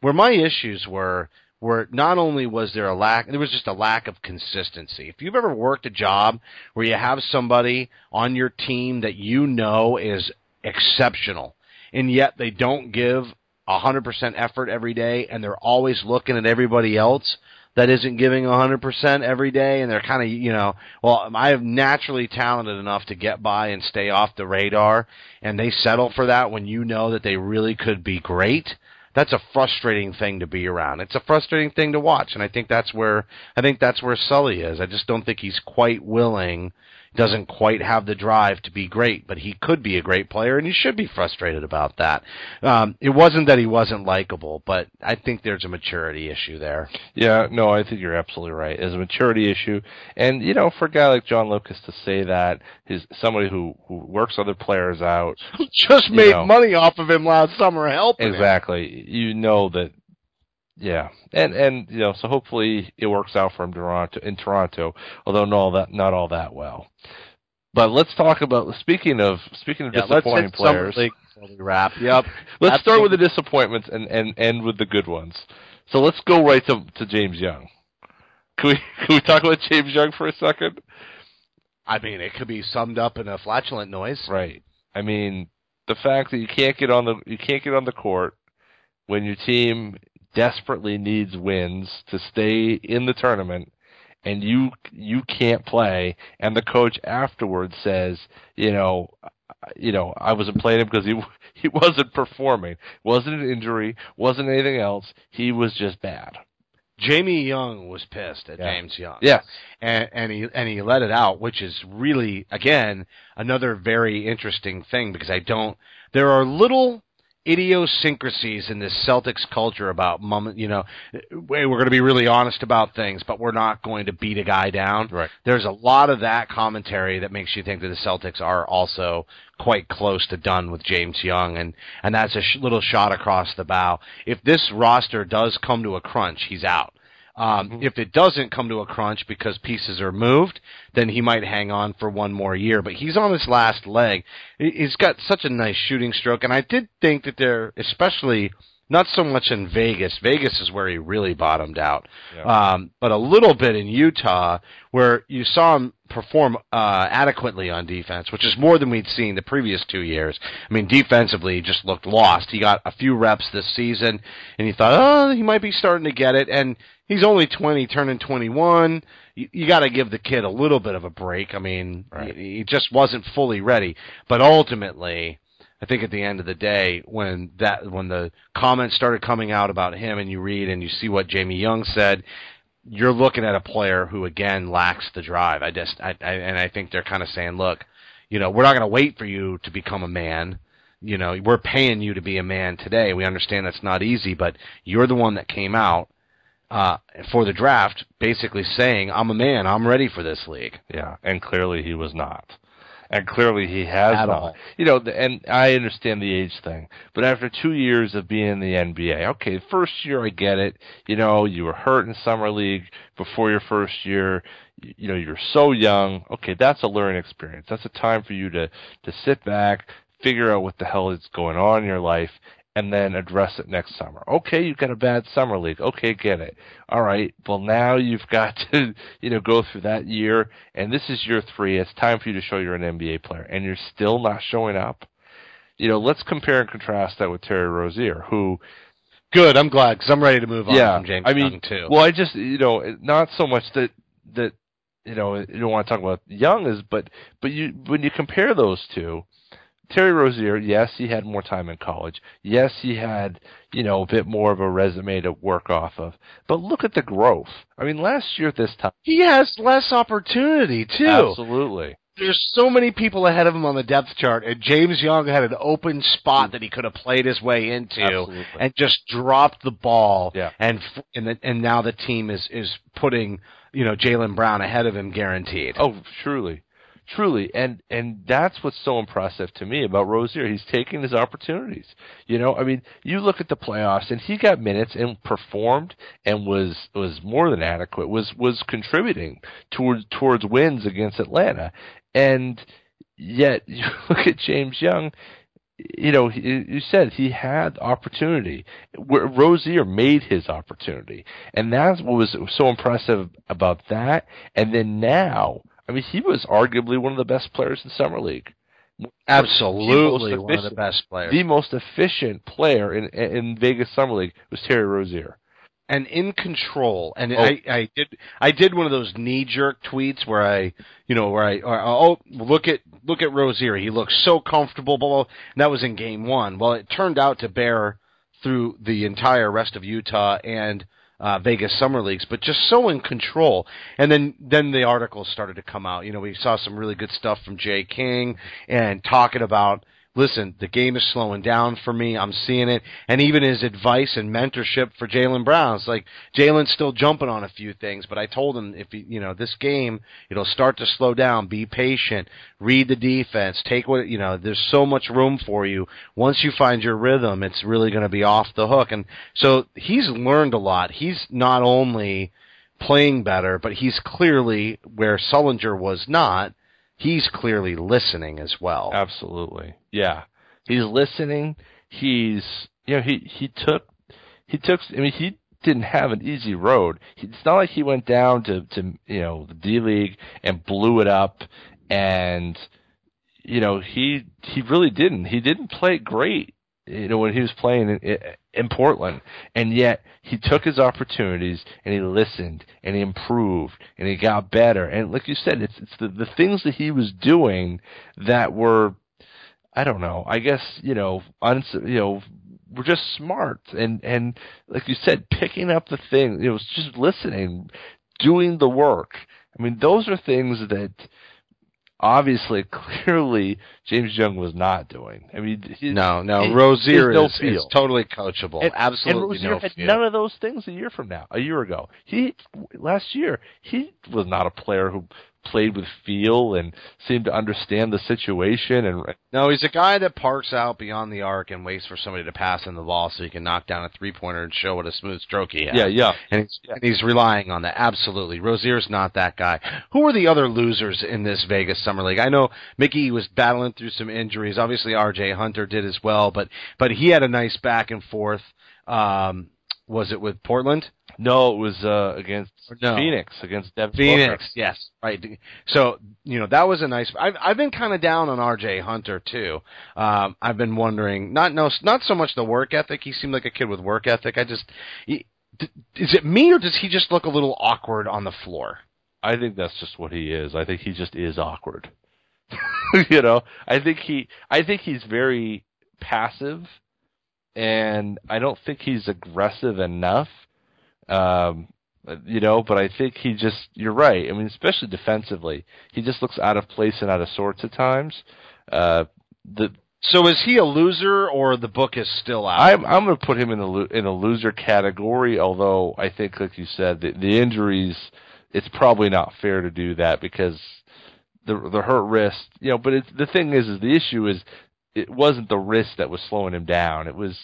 Where my issues were were not only was there a lack, there was just a lack of consistency. If you've ever worked a job where you have somebody on your team that you know is exceptional, and yet they don't give a 100% effort every day, and they're always looking at everybody else that isn't giving a 100% every day, and they're kind of, you know, well, I am naturally talented enough to get by and stay off the radar, and they settle for that when you know that they really could be great that's a frustrating thing to be around. It's a frustrating thing to watch, and I think that's where I think that's where Sully is. I just don't think he's quite willing, doesn't quite have the drive to be great, but he could be a great player, and he should be frustrated about that. Um, it wasn't that he wasn't likable, but I think there's a maturity issue there. Yeah, no, I think you're absolutely right. It's a maturity issue, and you know, for a guy like John Lucas to say that, he's somebody who who works other players out, Just made know. money off of him last summer, helping him. exactly. You know that, yeah, and and you know, so hopefully it works out for him Toronto in Toronto, although not all that not all that well. But let's talk about speaking of speaking of Yeah, let's disappointing players. Wrap. Yep. Let's That's start the- with the disappointments and, and end with the good ones. So let's go right to, to James Young. Can we can we talk about James Young for a second? I mean, it could be summed up in a flatulent noise. Right. I mean, the fact that you can't get on the you can't get on the court when your team desperately needs wins to stay in the tournament and you you can't play and the coach afterwards says, you know, you know, I wasn't playing him because he he wasn't performing. Wasn't an injury, wasn't anything else. He was just bad. Jamie Young was pissed at Yeah. James Young. Yes. and, and he and he let it out, which is really again another very interesting thing because I don't. There are little idiosyncrasies in this Celtics culture about mom. You know, we're going to be really honest about things, but we're not going to beat a guy down. Right. There's a lot of that commentary that makes you think that the Celtics are also quite close to done with James Young, and and that's a sh- little shot across the bow. If this roster does come to a crunch, he's out. Um, Mm-hmm. If it doesn't come to a crunch because pieces are moved, then he might hang on for one more year. But he's on his last leg. He- He's got such a nice shooting stroke, and I did think that they're especially not so much in Vegas. Vegas is where he really bottomed out, um, but a little bit in Utah, where you saw him perform uh, adequately on defense, which is more than we'd seen the previous two years. I mean, defensively, he just looked lost. He got a few reps this season, and you thought, oh, he might be starting to get it, and he's only 20, turning 21. You, you got to give the kid a little bit of a break. I mean, he, he just wasn't fully ready, but ultimately. I think at the end of the day, when that when the comments started coming out about him, and you read and you see what Jamie Young said, you're looking at a player who again lacks the drive. I just I, I and I think they're kind of saying, look, you know, we're not going to wait for you to become a man. You know, we're paying you to be a man today. We understand that's not easy, but you're the one that came out uh, for the draft, basically saying, "I'm a man. I'm ready for this league." Yeah, and clearly he was not. And clearly he has At not. all. You know, the- and I understand the age thing, but after two years of being in the NBA, okay, first year I get it. You know, you were hurt in summer league before your first year. You know, you're so young. Okay, that's a learning experience. That's a time for you to to sit back, figure out what the hell is going on in your life, and then address it next summer. Okay, you've got a bad summer league. Okay, get it. All right. Well, now you've got to, you know, go through that year, and this is year three. It's time for you to show you're an NBA player, and you're still not showing up. You know, let's compare and contrast that with Terry Rozier, who, Good. I'm glad because I'm ready to move on yeah, from James I mean, Young too. well, I just, you know, not so much that that, you know, you don't want to talk about Young is, but but you when you compare those two, Terry Rozier, yes, he had more time in college. Yes, he had, you know, a bit more of a resume to work off of. But look at the growth. I mean, last year at this time, he has less opportunity too. absolutely. There's so many people ahead of him on the depth chart, and James Young had an open spot that he could have played his way into, Absolutely. and just dropped the ball. Yeah. And f- and the, and now the team is is putting you know Jaylen Brown ahead of him, guaranteed. Oh, truly, truly, and and that's what's so impressive to me about Rozier. He's taking his opportunities. You know, I mean, you look at the playoffs, and he got minutes and performed and was was more than adequate. Was was contributing towards towards wins against Atlanta, and yet you look at James Young. You know, you said he had opportunity. Rozier made his opportunity, and that's what was so impressive about that. And then now, I mean, he was arguably one of the best players in summer league. Absolutely, one of the best players. The most efficient player in in Vegas summer league was Terry Rozier. and in control. And Oh. I, I did I did one of those knee jerk tweets where I you know where I or, oh look at look at Rozier he looks so comfortable blah, and that was in game one. Well, it turned out to bear through the entire rest of Utah and uh, Vegas summer leagues, but just so in control. And then then the articles started to come out. You know, we saw some really good stuff from Jay King and talking about listen, the game is slowing down for me. I'm seeing it. And even his advice and mentorship for Jaylen Brown. It's like Jaylen's still jumping on a few things, but I told him if you, you know, this game, it'll start to slow down. Be patient. Read the defense. Take what, you know, there's so much room for you. Once you find your rhythm, it's really going to be off the hook. And so he's learned a lot. He's not only playing better, but he's clearly where Sullinger was not. He's clearly listening as well. Absolutely. Yeah. He's listening. He's you know, he he took he took I mean he didn't have an easy road. It's not like he went down to to you know, the D League and blew it up and you know, he he really didn't. He didn't play great. You know, when he was playing in, Portland, and yet he took his opportunities and he listened and he improved and he got better. And like you said, it's it's the the things that he was doing that were I don't know. I guess you know, uns, you know, we're just smart and and like you said, picking up the thing. It was just listening, doing the work. I mean, those are things that obviously, clearly, James Young was not doing. I mean, he, No, no, he- Rozier no is, is totally coachable. And, Absolutely and Rozier no had feel. none of those things a year from now, a year ago. He last year he was not a player who played with feel and seemed to understand the situation. And No, he's a guy that parks out beyond the arc and waits for somebody to pass him the ball so he can knock down a three pointer and show what a smooth stroke he has. yeah, yeah. And he's, and he's relying on that. Absolutely. Rozier's not that guy. Who are the other losers in this Vegas Summer League? I know Mickey was battling through some injuries. Obviously, RJ Hunter did as well, but, but he had a nice back and forth. Um, was it with Portland? No, it was uh, against No. Phoenix, against Devin Phoenix, Booker. yes, right. So you know that was a nice. I've I've been kind of down on R.J. Hunter too. Um, I've been wondering, not no, not so much the work ethic. He seemed like a kid with work ethic. I just, he, is it me or does he just look a little awkward on the floor? I think that's just what he is. I think he just is awkward. you know, I think he, I think he's very passive, and I don't think he's aggressive enough. Um, you know, but I think he just, you're right. I mean, especially defensively, he just looks out of place and out of sorts at times. Uh, the So is he a loser or the book is still out? I'm I'm going to put him in the lo- in a loser category. Although I think, like you said, the, the injuries, it's probably not fair to do that because the the hurt wrist. You know, but it's, the thing is, is the issue is it wasn't the wrist that was slowing him down. It was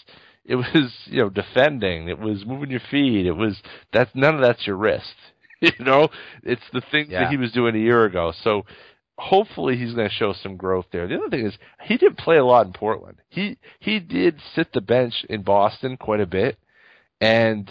it was you know defending. It was moving your feet. It was that's none of that's your wrist. You know, it's the things Yeah. that he was doing a year ago. So hopefully he's going to show some growth there. The other thing is he didn't play a lot in Portland. He he did sit the bench in Boston quite a bit, and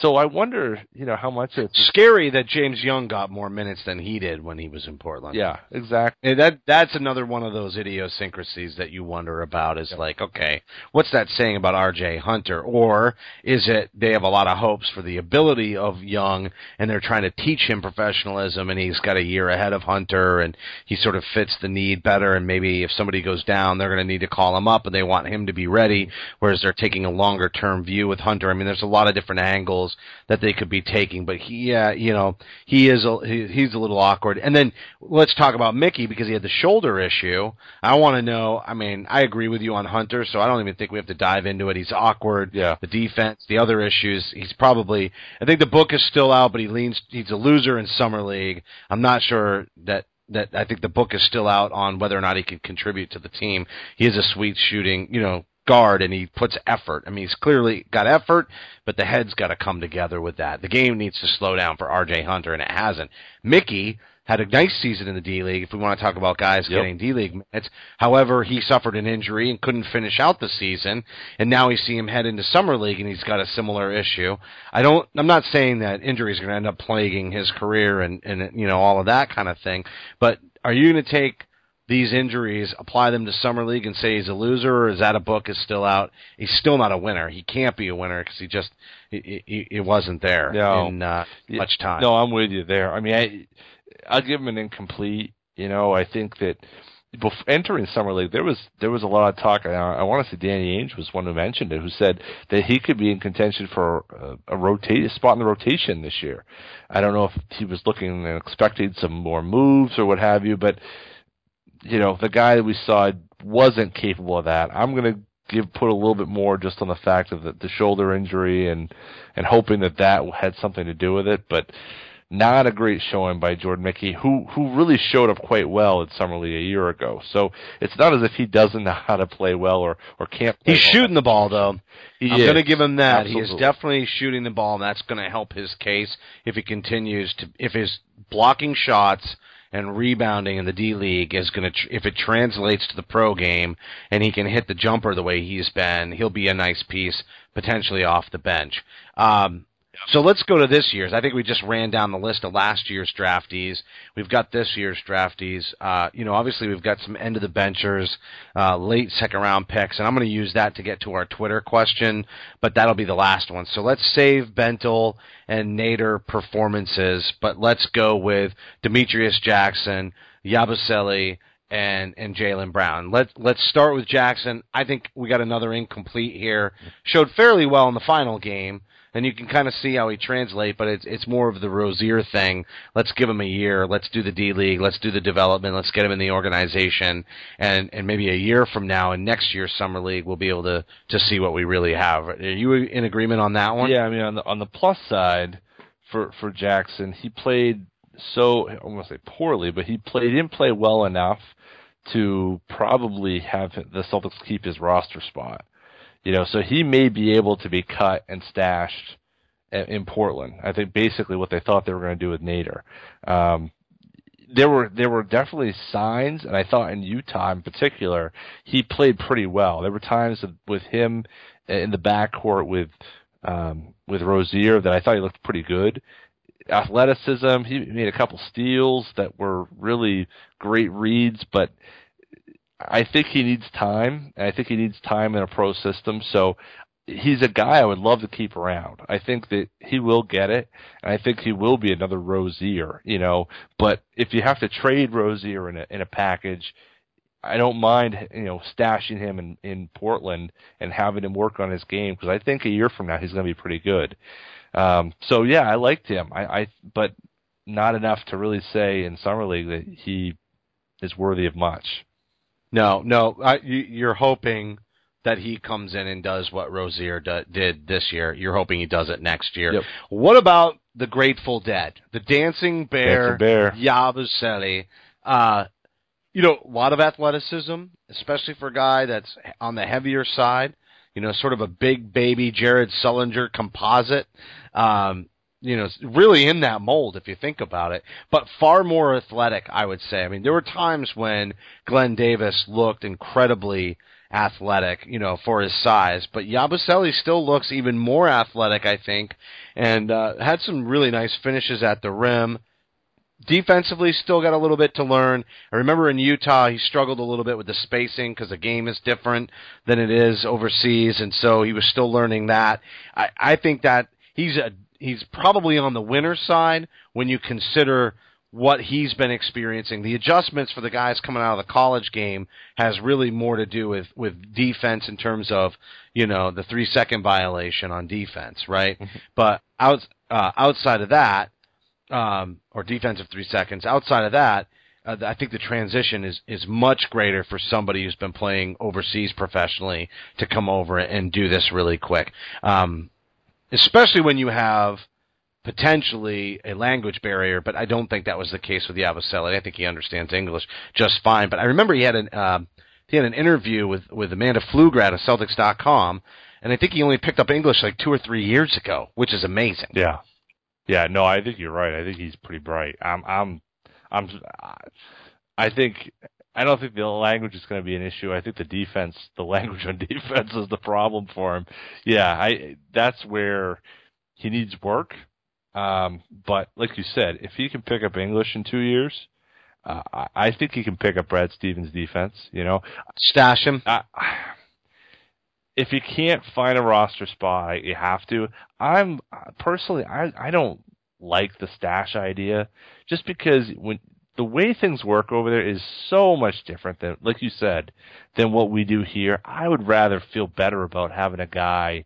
so I wonder, you know, how much it's Scary that James Young got more minutes than he did when he was in Portland. yeah, exactly. And that that's another one of those idiosyncrasies that you wonder about is like, okay, what's that saying about RJ Hunter? Or is it they have a lot of hopes for the ability of Young and they're trying to teach him professionalism and he's got a year ahead of Hunter and he sort of fits the need better and maybe if somebody goes down they're going to need to call him up and they want him to be ready whereas they're taking a longer term view with Hunter. I mean there's a lot of different angles that they could be taking but he yeah, you know, he is a, he, he's a little awkward. And then let's talk about Mickey because he had the shoulder issue. I want to know. I mean, I agree with you on Hunter, so I don't even think we have to dive into it. He's awkward. Yeah. The defense, the other issues. He's probably. I think the book is still out, but he leans. He's a loser in summer league. I'm not sure that. That I think the book is still out on whether or not he can contribute to the team. He is a sweet shooting, you know, guard and he puts effort. I mean, he's clearly got effort, but the head's got to come together with that. The game needs to slow down for RJ Hunter, and it hasn't. Mickey had a nice season in the D League. If we want to talk about guys Yep. getting D League minutes, however, he suffered an injury and couldn't finish out the season, and now we see him head into summer league, and he's got a similar issue. I don't. I'm not saying that injuries are going to end up plaguing his career and and you know all of that kind of thing, but are you going to take these injuries, apply them to summer league, and say he's a loser, or is that a book is still out? He's still not a winner. He can't be a winner because he just he, he, he wasn't there No. in uh, much time. No, I'm with you there. I mean, I I'll give him an incomplete. You know, I think that before entering summer league, there was there was a lot of talk. I, I want to say Danny Ainge was one who mentioned it, who said that he could be in contention for a, a rotate a spot in the rotation this year. I don't know if he was looking and expecting some more moves or what have you, but you know, the guy that we saw wasn't capable of that. I'm going to give put a little bit more just on the fact of the, the shoulder injury and and hoping that that had something to do with it, but not a great showing by Jordan Mickey, who who really showed up quite well at Summer League a year ago. So it's not as if he doesn't know how to play well or or can't. Play He's well. shooting the ball though. He I'm is. going to give him that. He is definitely shooting the ball, and that's going to help his case if he continues to. If his blocking shots and rebounding in the D League is going to, tr- if it translates to the pro game, and he can hit the jumper the way he's been, he'll be a nice piece potentially off the bench. Um, so let's go to this year's. I think we just ran down the list of last year's draftees. We've got this year's draftees. Uh, you know, obviously we've got some end of the benchers, uh, late second round picks, and I'm going to use that to get to our Twitter question, but that'll be the last one. So let's save Bentil and Nader performances, but let's go with Demetrius Jackson, Yabusele, and and Jaylen Brown. Let's let's start with Jackson. I think we got another incomplete here. Showed fairly well in the final game, and you can kind of see how he translate. But it's it's more of the Rozier thing. Let's give him a year. Let's do the D League. Let's do the development. Let's get him in the organization, and and maybe a year from now, in next year's summer league, we'll be able to to see what we really have. Are you in agreement on that one? Yeah, I mean on the on the plus side for for Jackson, he played so I won't say poorly, but he played didn't play well enough to probably have the Celtics keep his roster spot. You know, so he may be able to be cut and stashed in Portland. I think basically what they thought they were going to do with Nader. Um, there were there were definitely signs, and I thought in Utah in particular, he played pretty well. There were times with him in the backcourt with um, with Rozier that I thought he looked pretty good. Athleticism, he made a couple steals that were really great reads, but I think he needs time. And I think he needs time in a pro system. So he's a guy I would love to keep around. I think that he will get it, and I think he will be another Rozier, you know. But if you have to trade Rozier in a in a package, I don't mind, you know, stashing him in in Portland and having him work on his game because I think a year from now he's going to be pretty good. Um, so yeah, I liked him. I, I but not enough to really say in summer league that he is worthy of much. No, no, I, you, you're hoping that he comes in and does what Rozier do, did this year. You're hoping he does it next year. Yep. What about the Grateful Dead, the Dancing Bear, Dancing Bear. Uh, you know, a lot of athleticism, especially for a guy that's on the heavier side. You know, sort of a big baby Jared Sullinger composite. Um, you know, really in that mold if you think about it, but far more athletic, I would say. I mean, there were times when Glen Davis looked incredibly athletic, you know, for his size. But Yabusele still looks even more athletic, I think, and uh, had some really nice finishes at the rim. Defensively, still got a little bit to learn. I remember in Utah, he struggled a little bit with the spacing because the game is different than it is overseas, and so he was still learning that. I, I think that he's a he's probably on the winner's side when you consider what he's been experiencing. The adjustments for the guys coming out of the college game has really more to do with with defense in terms of you know the three second violation on defense, right? but out, uh, outside of that, um, or defensive three seconds. Outside of that. Uh, I think the transition is, is much greater for somebody who's been playing overseas professionally to come over and do this really quick. Um, especially when you have potentially a language barrier, but I don't think that was the case with Yabusele. I think he understands English just fine. But I remember he had an um, he had an interview with with Amanda Pflugrad of Celtics.com, and I think he only picked up English like two or three years ago, which is amazing. Yeah, yeah. No, I think you're right. I think he's pretty bright. I'm I'm I'm I think I don't think the language is going to be an issue. I think the defense, the language on defense, is the problem for him. Yeah, I that's where he needs work. Um, but like you said, if he can pick up English in two years, uh, I, I think he can pick up Brad Stevens' defense. You know, Stash him. I, if you can't find a roster spot, you have to. I'm personally, I I don't like the stash idea, just because when the way things work over there is so much different than, like you said, than what we do here. I would rather feel better about having a guy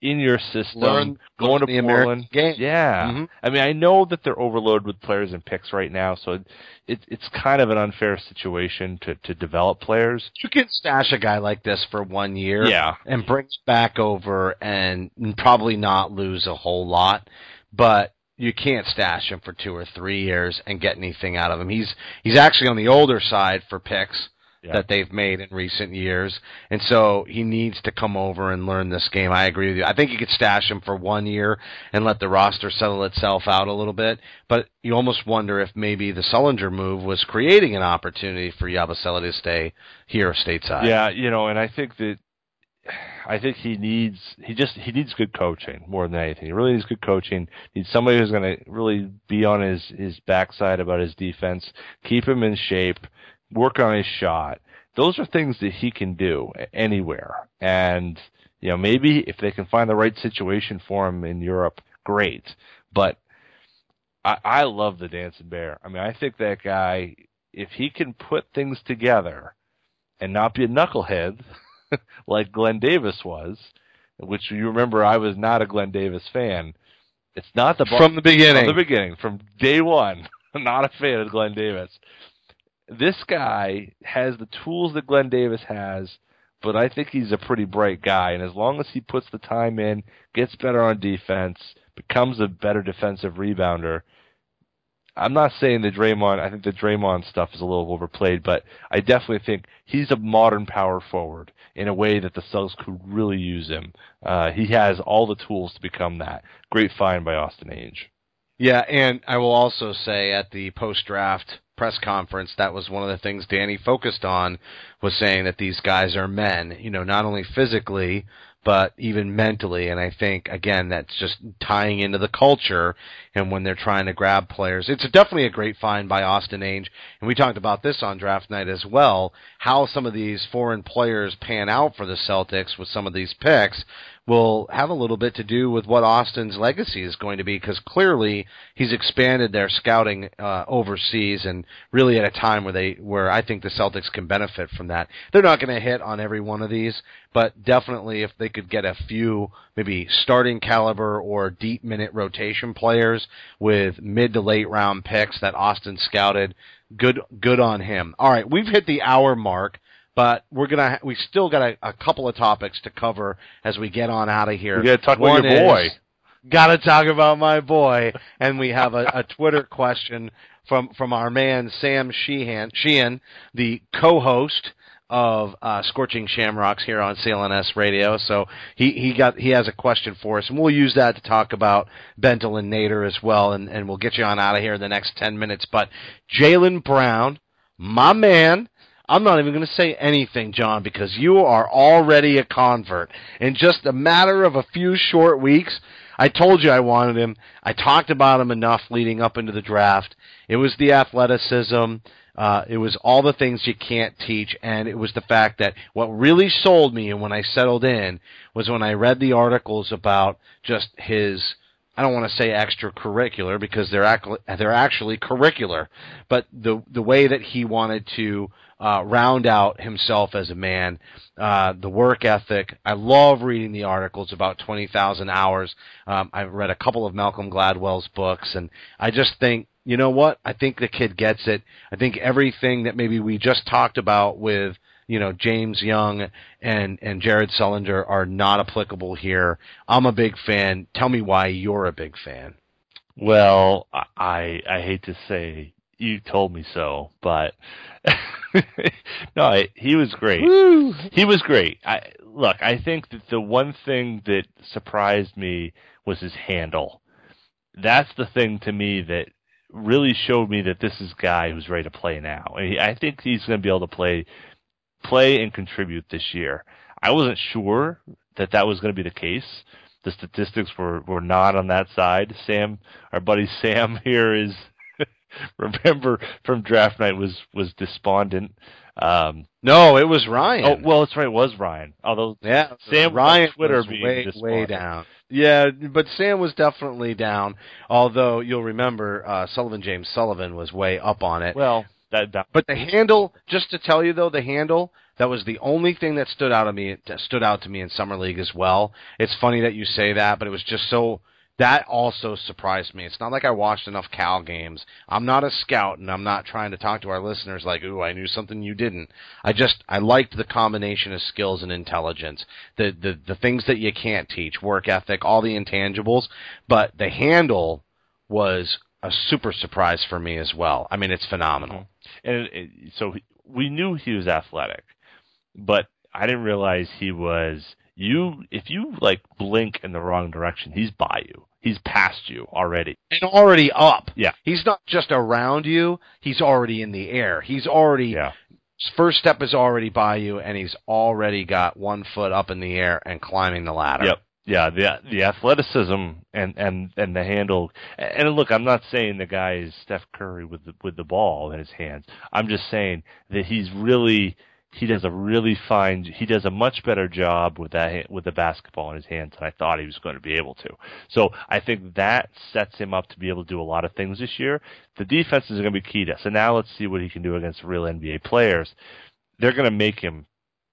in your system Learn- going learn to the Portland. game. Yeah, Mhm. I mean, I know that they're overloaded with players and picks right now, so it, it it's kind of an unfair situation to to develop players. You can stash a guy like this for one year, Yeah. and bring back over and probably not lose a whole lot, but you can't stash him for two or three years and get anything out of him. He's he's actually on the older side for picks Yeah. that they've made in recent years, and so he needs to come over and learn this game. I agree with you. I think you could stash him for one year and let the roster settle itself out a little bit, but you almost wonder if maybe the Sullinger move was creating an opportunity for Yabusele to stay here stateside. Yeah, you know, and I think that I think he needs he just he needs good coaching more than anything. He really needs good coaching. Needs somebody who's going to really be on his his backside about his defense, keep him in shape, work on his shot. Those are things that he can do anywhere. And you know, maybe if they can find the right situation for him in Europe, great. But I, I love the dancing bear. I mean, I think that guy, if he can put things together and not be a knucklehead like Glen Davis was, which you remember I was not a Glen Davis fan. It's not the From the beginning. From the beginning, from day one, not a fan of Glen Davis. This guy has the tools that Glen Davis has, but I think he's a pretty bright guy. And as long as he puts the time in, gets better on defense, becomes a better defensive rebounder, I'm not saying the Draymond. I think the Draymond stuff is a little overplayed, but I definitely think he's a modern power forward in a way that the Celtics could really use him. Uh, he has all the tools to become that. Great find by Austin Ainge. Yeah, and I will also say at the post draft press conference that was one of the things Danny focused on was saying that these guys are men, you know, not only physically but even mentally. And I think again that's just tying into the culture and when they're trying to grab players. It's definitely a great find by Austin Ainge, and we talked about this on draft night as well. How some of these foreign players pan out for the Celtics with some of these picks will have a little bit to do with what Austin's legacy is going to be because clearly he's expanded their scouting uh, overseas and really at a time where they where I think the Celtics can benefit from that. They're not going to hit on every one of these, but definitely if they could get a few maybe starting caliber or deep minute rotation players with mid to late round picks that Austin scouted, good good on him. All right, we've hit the hour mark but we're gonna we still got a, a, couple of topics to cover as we get on out of here. We gotta talk One about your boy. Got to talk about my boy, and we have a, a Twitter question from from our man Sam Sheehan, Sheehan the co-host of uh, Scorching Shamrocks here on CLNS Radio. So he, he got he has a question for us, and we'll use that to talk about Bentil and Nader as well, and, and we'll get you on out of here in the next ten minutes. But Jaylen Brown, my man, I'm not even going to say anything, John, because you are already a convert. In just a matter of a few short weeks, I told you I wanted him. I talked about him enough leading up into the draft. It was the athleticism. Uh, it was all the things you can't teach, and it was the fact that what really sold me and when I settled in was when I read the articles about just his I don't want to say extracurricular because they're actually, they're actually curricular, but the the way that he wanted to uh, round out himself as a man, uh, the work ethic. I love reading the articles about twenty thousand hours. Um, I've read a couple of Malcolm Gladwell's books, and I just think you know what? I think the kid gets it. I think everything that maybe we just talked about with you know James Young and and Jared Sullinger are not applicable here. I'm a big fan. Tell me why you're a big fan. Well, I I hate to say you told me so, but no, he was great. Woo! He was great. I look, I think that the one thing that surprised me was his handle. That's the thing to me that really showed me that this is a guy who's ready to play now. I think he's going to be able to play play and contribute this year. I wasn't sure that that was going to be the case. The statistics were, were not on that side. Sam, our buddy Sam here is remember from draft night was was despondent. Um, no, it was Ryan. Oh well, that's right, it was Ryan. Although yeah, Sam Ryan Twitter was being way way down. Yeah, but Sam was definitely down. Although you'll remember, uh, Sullivan James Sullivan was way up on it. Well, that, that but the handle, just to tell you though, the handle that was the only thing that stood out to me stood out to me in summer league as well. It's funny that you say that, but it was just so that also surprised me. It's not like I watched enough Cal games. I'm not a scout, and I'm not trying to talk to our listeners like, "Ooh, I knew something you didn't." I just I liked the combination of skills and intelligence, the the the things that you can't teach, work ethic, all the intangibles. But the handle was a super surprise for me as well. I mean, it's phenomenal. Mm-hmm. And it, it, so we knew he was athletic, but I didn't realize he was. You, if you like blink in the wrong direction, he's by you. He's past you already. And already up. Yeah. He's not just around you, he's already in the air. He's already Yeah. his first step is already by you and he's already got one foot up in the air and climbing the ladder. Yep. Yeah, the the athleticism and and and the handle. And look, I'm not saying the guy is Steph Curry with the with the ball in his hands. I'm just saying that he's really he does a really fine he does a much better job with that with the basketball in his hands than I thought he was going to be able to. So I think that sets him up to be able to do a lot of things this year. The defense is going to be key to. So now let's see what he can do against real NBA players. They're going to make him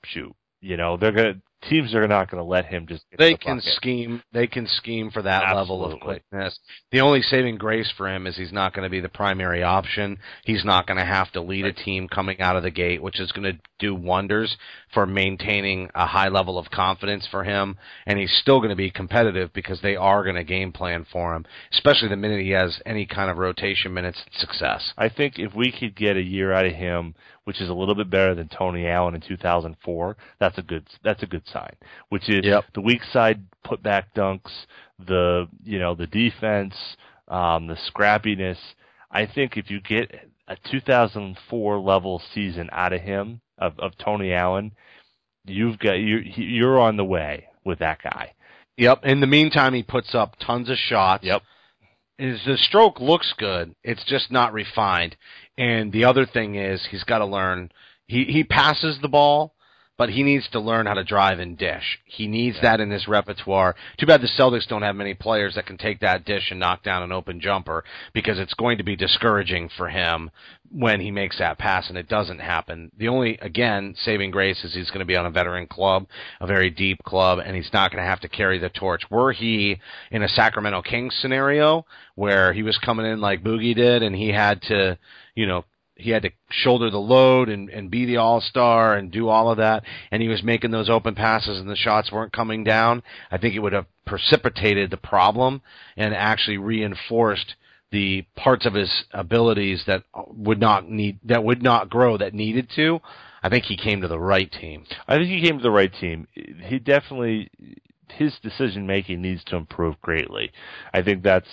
shoot. You know, they're going to teams are not going to let him just. Get They the can bucket. scheme. They can scheme for that level of quickness. The only saving grace for him is he's not going to be the primary option. He's not going to have to lead a team coming out of the gate, which is going to do wonders for maintaining a high level of confidence for him. And he's still going to be competitive because they are going to game plan for him, especially the minute he has any kind of rotation minutes success. I think if we could get a year out of him, which is a little bit better than Tony Allen in 2004, that's a good that's a good sign. Which is Yep. the weak side putback dunks, the you know the defense, um, the scrappiness. I think if you get a 2004 level season out of him of, of Tony Allen, you've got you you're on the way with that guy. Yep. In the meantime, he puts up tons of shots. Yep. His the stroke looks good. It's just not refined. And the other thing is he's got to learn. He he passes the ball, but he needs to learn how to drive and dish. He needs that in his repertoire. Too bad the Celtics don't have many players that can take that dish and knock down an open jumper because it's going to be discouraging for him when he makes that pass and it doesn't happen. The only again saving grace is he's going to be on a veteran club, a very deep club, and he's not going to have to carry the torch. Were he in a Sacramento Kings scenario where he was coming in like Boogie did and he had to, you know, he had to shoulder the load and, and be the all star and do all of that and he was making those open passes and the shots weren't coming down, I think it would have precipitated the problem and actually reinforced the parts of his abilities that would not need that would not grow that needed to. I think he came to the right team. I think he came to the right team. He definitely his decision making needs to improve greatly. I think that's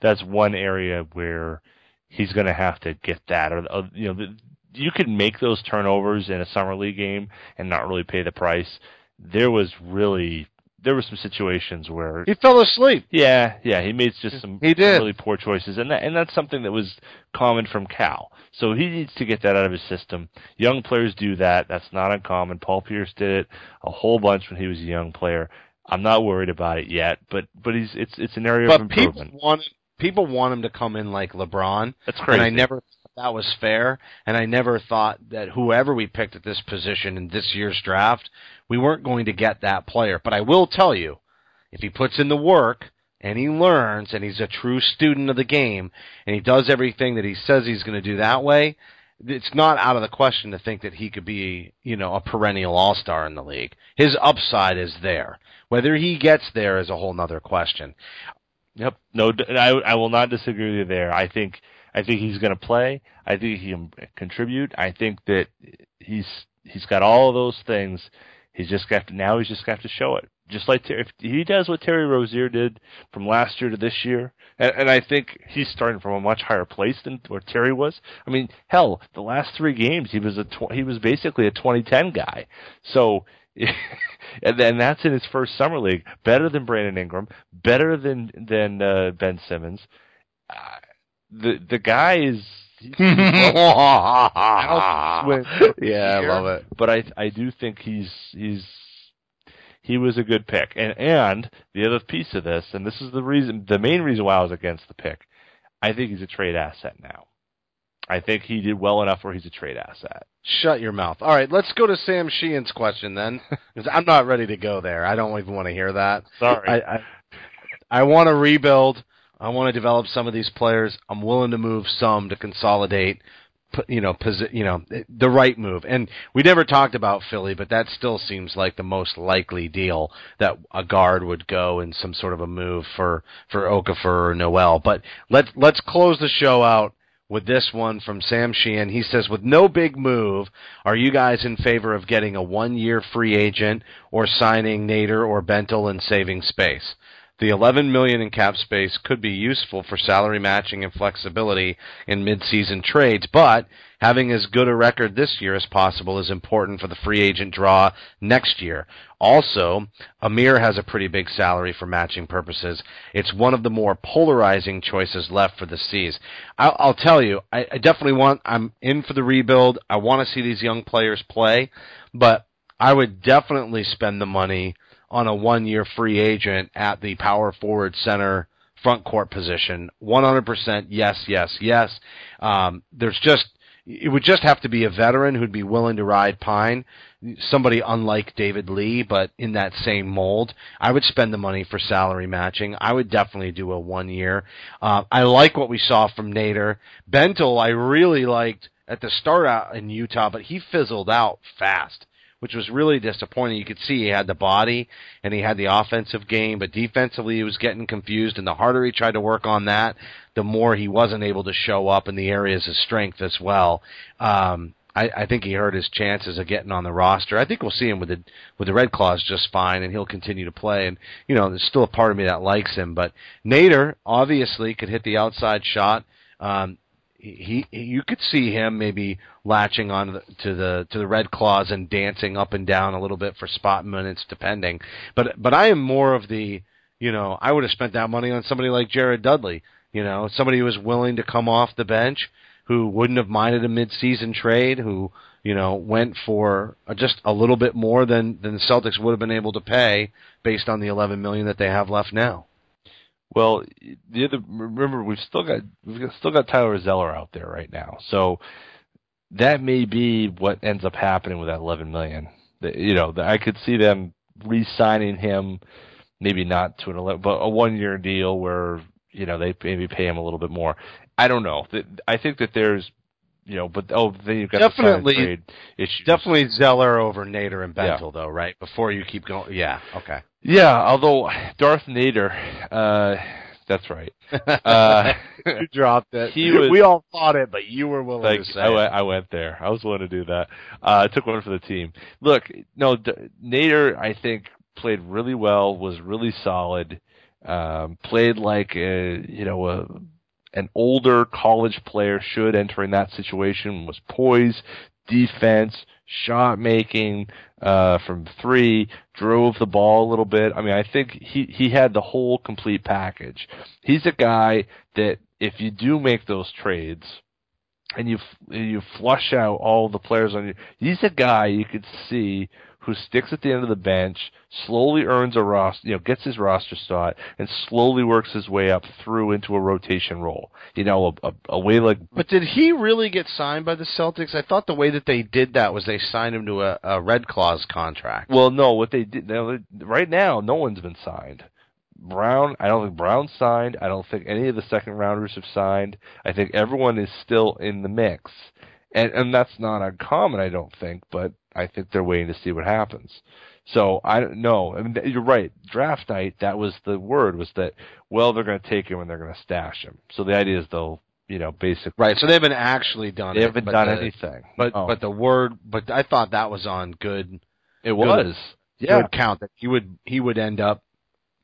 that's one area where he's going to have to get that. Or, or you know, the, you can make those turnovers in a summer league game and not really pay the price. There was really there were some situations where He fell asleep. yeah, yeah, he made just some He did. really poor choices, and that and that's something that was common from Cal. So he needs to get that out of his system. Young players do that. That's not uncommon. Paul Pierce did it a whole bunch when he was a young player. I'm not worried about it yet, but but he's it's it's an area of But people improvement. want people want him to come in like LeBron. That's crazy. And I never thought that was fair. And I never thought that whoever we picked at this position in this year's draft, we weren't going to get that player. But I will tell you, if he puts in the work and he learns and he's a true student of the game and he does everything that he says he's going to do that way, it's not out of the question to think that he could be, you know, a perennial all-star in the league. His upside is there. Whether he gets there is a whole other question. Yep. No, I I will not disagree with you there. I think I think he's going to play. I think he can contribute. I think that he's he's got all those things. He's just got to now. He's just got to show it. Just like if he does what Terry Rozier did from last year to this year, and, and I think he's starting from a much higher place than where Terry was. I mean, hell, the last three games he was a tw- he was basically a 2010 guy. So and then that's in his first summer league. Better than Brandon Ingram, better than than uh, Ben Simmons. Uh, the the guy is. yeah, I love it. But I I do think he's he's he was a good pick. And and the other piece of this, and this is the reason, the main reason why I was against the pick. I think he's a trade asset now. I think he did well enough where he's a trade asset. Shut your mouth. All right, let's go to Sam Sheehan's question then, because I'm not ready to go there. I don't even want to hear that. Sorry. I I, I want to rebuild. I want to develop some of these players. I'm willing to move some to consolidate. You know, posi- you know, eh, the right move. And we never talked about Philly, but that still seems like the most likely deal that a guard would go in some sort of a move for for Okafor or Noel. But let's let's close the show out with this one from Sam Sheehan. He says, with no big move, are you guys in favor of getting a one-year free agent or signing Nader or Bentil and saving space? The 11 million in cap space could be useful for salary matching and flexibility in mid-season trades, but having as good a record this year as possible is important for the free agent draw next year. Also, Amir has a pretty big salary for matching purposes. It's one of the more polarizing choices left for the C's. I'll, I'll tell you, I, I definitely want. I'm in for the rebuild. I want to see these young players play, but I would definitely spend the money on a one-year free agent at the power forward center front court position. 100% yes, yes, yes. Um, there's just it would just have to be a veteran who'd be willing to ride Pine, somebody unlike David Lee, but in that same mold. I would spend the money for salary matching. I would definitely do a one year. Uh, I like what we saw from Nader. Bentil, I really liked at the start out in Utah, but he fizzled out fast which was really disappointing. You could see he had the body and he had the offensive game, but defensively he was getting confused. And the harder he tried to work on that, the more he wasn't able to show up in the areas of strength as well. Um, I, I think he hurt his chances of getting on the roster. I think we'll see him with the with the Red Claws just fine, and he'll continue to play. And you know, there's still a part of me that likes him, but Nader obviously could hit the outside shot. Um, he, you could see him maybe latching on to the to the red claws and dancing up and down a little bit for spot minutes depending. But but I am more of the you know I would have spent that money on somebody like Jared Dudley you know somebody who was willing to come off the bench who wouldn't have minded a mid-season trade who you know went for just a little bit more than than the Celtics would have been able to pay based on the 11 million that they have left now well, the other remember we've still got we've still got Tyler Zeller out there right now, so that may be what ends up happening with that 11 million. You know, I could see them re-signing him, maybe not to an 11, but a one-year deal where you know they maybe pay him a little bit more. I don't know. I think that there's you know, but oh, then you've got definitely the trade issues. Definitely Zeller over Nader and Bentil, Yeah. though, right? Before you keep going, yeah, okay. Yeah, although Darth Nader, uh, that's right. Uh, you dropped it. Was- we all thought it, but you were willing like to say I it. went, I went there. I was willing to do that. Uh, I took one for the team. Look, no, D- Nader, I think played really well. Was really solid. Um, played like a, you know a an older college player should entering that situation. Was poised, defense, shot making uh, from three, drove the ball a little bit. I mean, I think he he had the whole complete package. He's a guy that if you do make those trades and you you flush out all the players on you, he's a guy you could see who sticks at the end of the bench, slowly earns a roster, you know, gets his roster spot, and slowly works his way up through into a rotation role. You know, a, a, a way like But did he really get signed by the Celtics? I thought the way that they did that was they signed him to a, a Red Claws contract. Well, no, what they did now, they- right now, no one's been signed. Brown, I don't think Brown signed. I don't think any of the second rounders have signed. I think everyone is still in the mix, and and that's not uncommon, I don't think. But I think they're waiting to see what happens. So I don't know. I mean, you're right. Draft night, that was the word was that well they're going to take him and they're going to stash him. So the idea is they'll you know basically Right, so they haven't actually done they it. haven't done the- anything. But Oh, but the word, but I thought that was on good it was yeah good count that he would he would end up.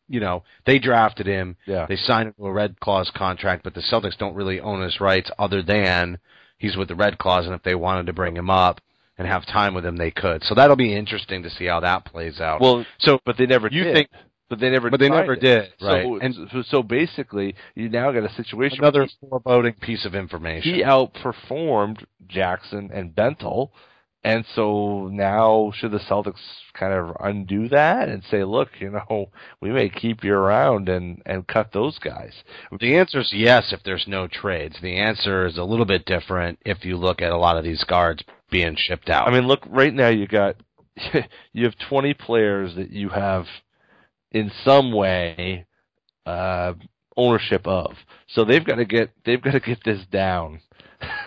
You know, they drafted him. yeah. They signed him to a Red Claws contract, but the Celtics don't really own his rights other than he's with the Red Claws, and if they wanted to bring him up and have time with him, they could. So that'll be interesting to see how that plays out. Well, so but they never you did. think, but they never but they never it. did, So- right? and and so, so basically, you now got a situation. another foreboding piece of information. he, he outperformed Jackson and Bentil, and so now should the Celtics kind of undo that and say, look, you know, we may keep you around and and cut those guys. The answer is yes if there's no trades. The answer is a little bit different if you look at a lot of these guards being shipped out. I mean, look, right now you got you have 20 players that you have in some way uh, ownership of. So they've got to get they've got to get this down.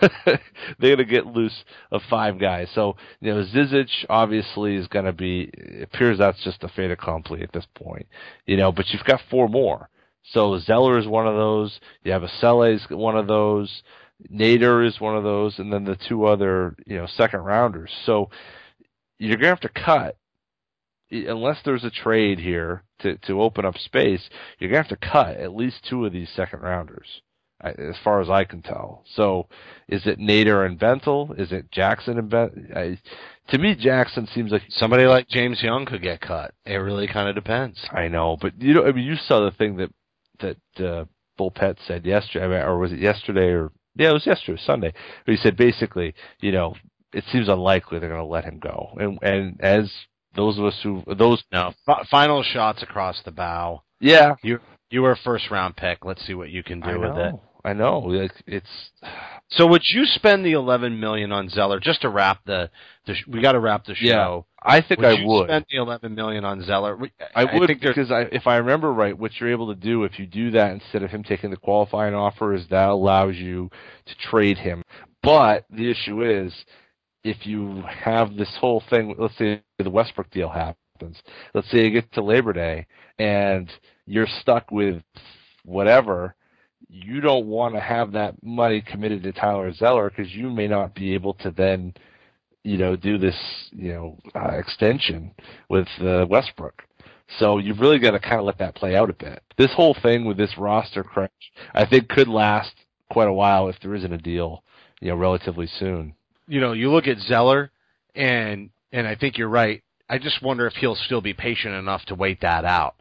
They're going to get loose of five guys. So you know, Zizic obviously is going to be. Appears that's just a fait accompli at this point. You know, but you've got four more. So Zeller is one of those. You have Asele is one of those. Nader is one of those, and then the two other you know second rounders. So you're going to have to cut unless there's a trade here to to open up space. You're going to have to cut at least two of these second rounders, as far as I can tell. So is it Nader and Bentil? Is it Jackson and Ben? I, to me, Jackson seems like Somebody like James Young could get cut. It really kind of depends. I know, but you know, I mean, you saw the thing that that uh, Bulpett said yesterday, or was it yesterday or yeah, it was yesterday, Sunday. He said basically, you know, it seems unlikely they're going to let him go, and and as those of us who those No, fi- final shots across the bow. yeah, You you were a first round pick. Let's see what you can do with it. I know, like, it's So would you spend the 11 million on Zeller just to wrap the, the we got to wrap the show. Yeah, I think would I you would. spend the 11 million on Zeller? We- I would because I, if I remember right, what you're able to do if you do that instead of him taking the qualifying offer is that allows you to trade him. But the issue is, if you have this whole thing, let's say the Westbrook deal happens, let's say you get to Labor Day and you're stuck with whatever, you don't want to have that money committed to Tyler Zeller because you may not be able to then, you know, do this, you know, uh, extension with uh, Westbrook. So you've really got to kind of let that play out a bit. This whole thing with this roster crunch, I think, could last quite a while if there isn't a deal, you know, relatively soon. you know, you look at Zeller, and and I think you're right. I just wonder if he'll still be patient enough to wait that out.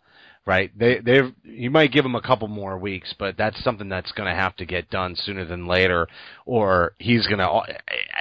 Right? They they you might give him a couple more weeks, but that's something that's going to have to get done sooner than later, or he's going to.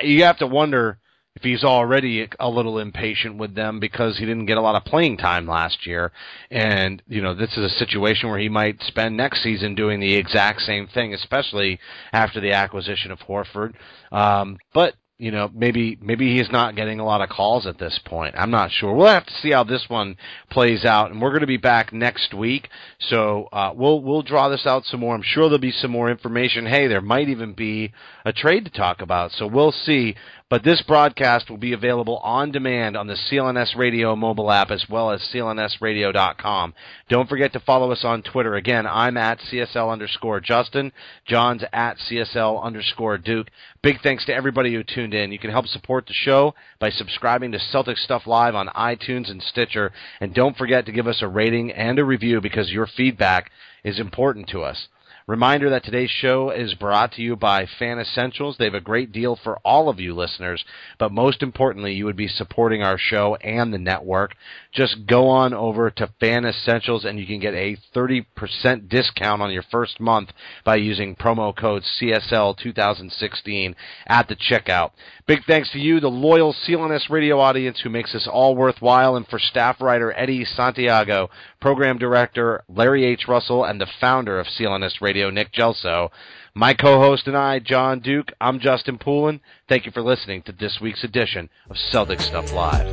You have to wonder if he's already a little impatient with them because he didn't get a lot of playing time last year, and you know this is a situation where he might spend next season doing the exact same thing, especially after the acquisition of Horford. Um, but you know, maybe maybe he's not getting a lot of calls at this point. I'm not sure. We'll have to see how this one plays out, and we're going to be back next week. So uh, we'll we'll draw this out some more. I'm sure there'll be some more information. Hey, there might even be a trade to talk about. So we'll see. But this broadcast will be available on demand on the CLNS Radio mobile app as well as clnsradio.com. Don't forget to follow us on Twitter. Again, I'm at CSL underscore Justin. John's at CSL underscore Duke. Big thanks to everybody who tuned in. You can help support the show by subscribing to Celtics Stuff Live on iTunes and Stitcher. And don't forget to give us a rating and a review because your feedback is important to us. Reminder that today's show is brought to you by Fan Essentials. They have a great deal for all of you listeners, but most importantly, you would be supporting our show and the network. Just go on over to Fan Essentials and you can get a 30% discount on your first month by using promo code CSL2016 at the checkout. Big thanks to you, the loyal CLNS radio audience who makes this all worthwhile, and for staff writer Eddie Santiago, program director Larry H. Russell, and the founder of CLNS Radio, Nick Gelso. My co-host and I, John Duke, I'm Justin Poulin. Thank you for listening to this week's edition of Celtics Stuff Live.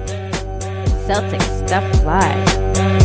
Celtics Stuff Live.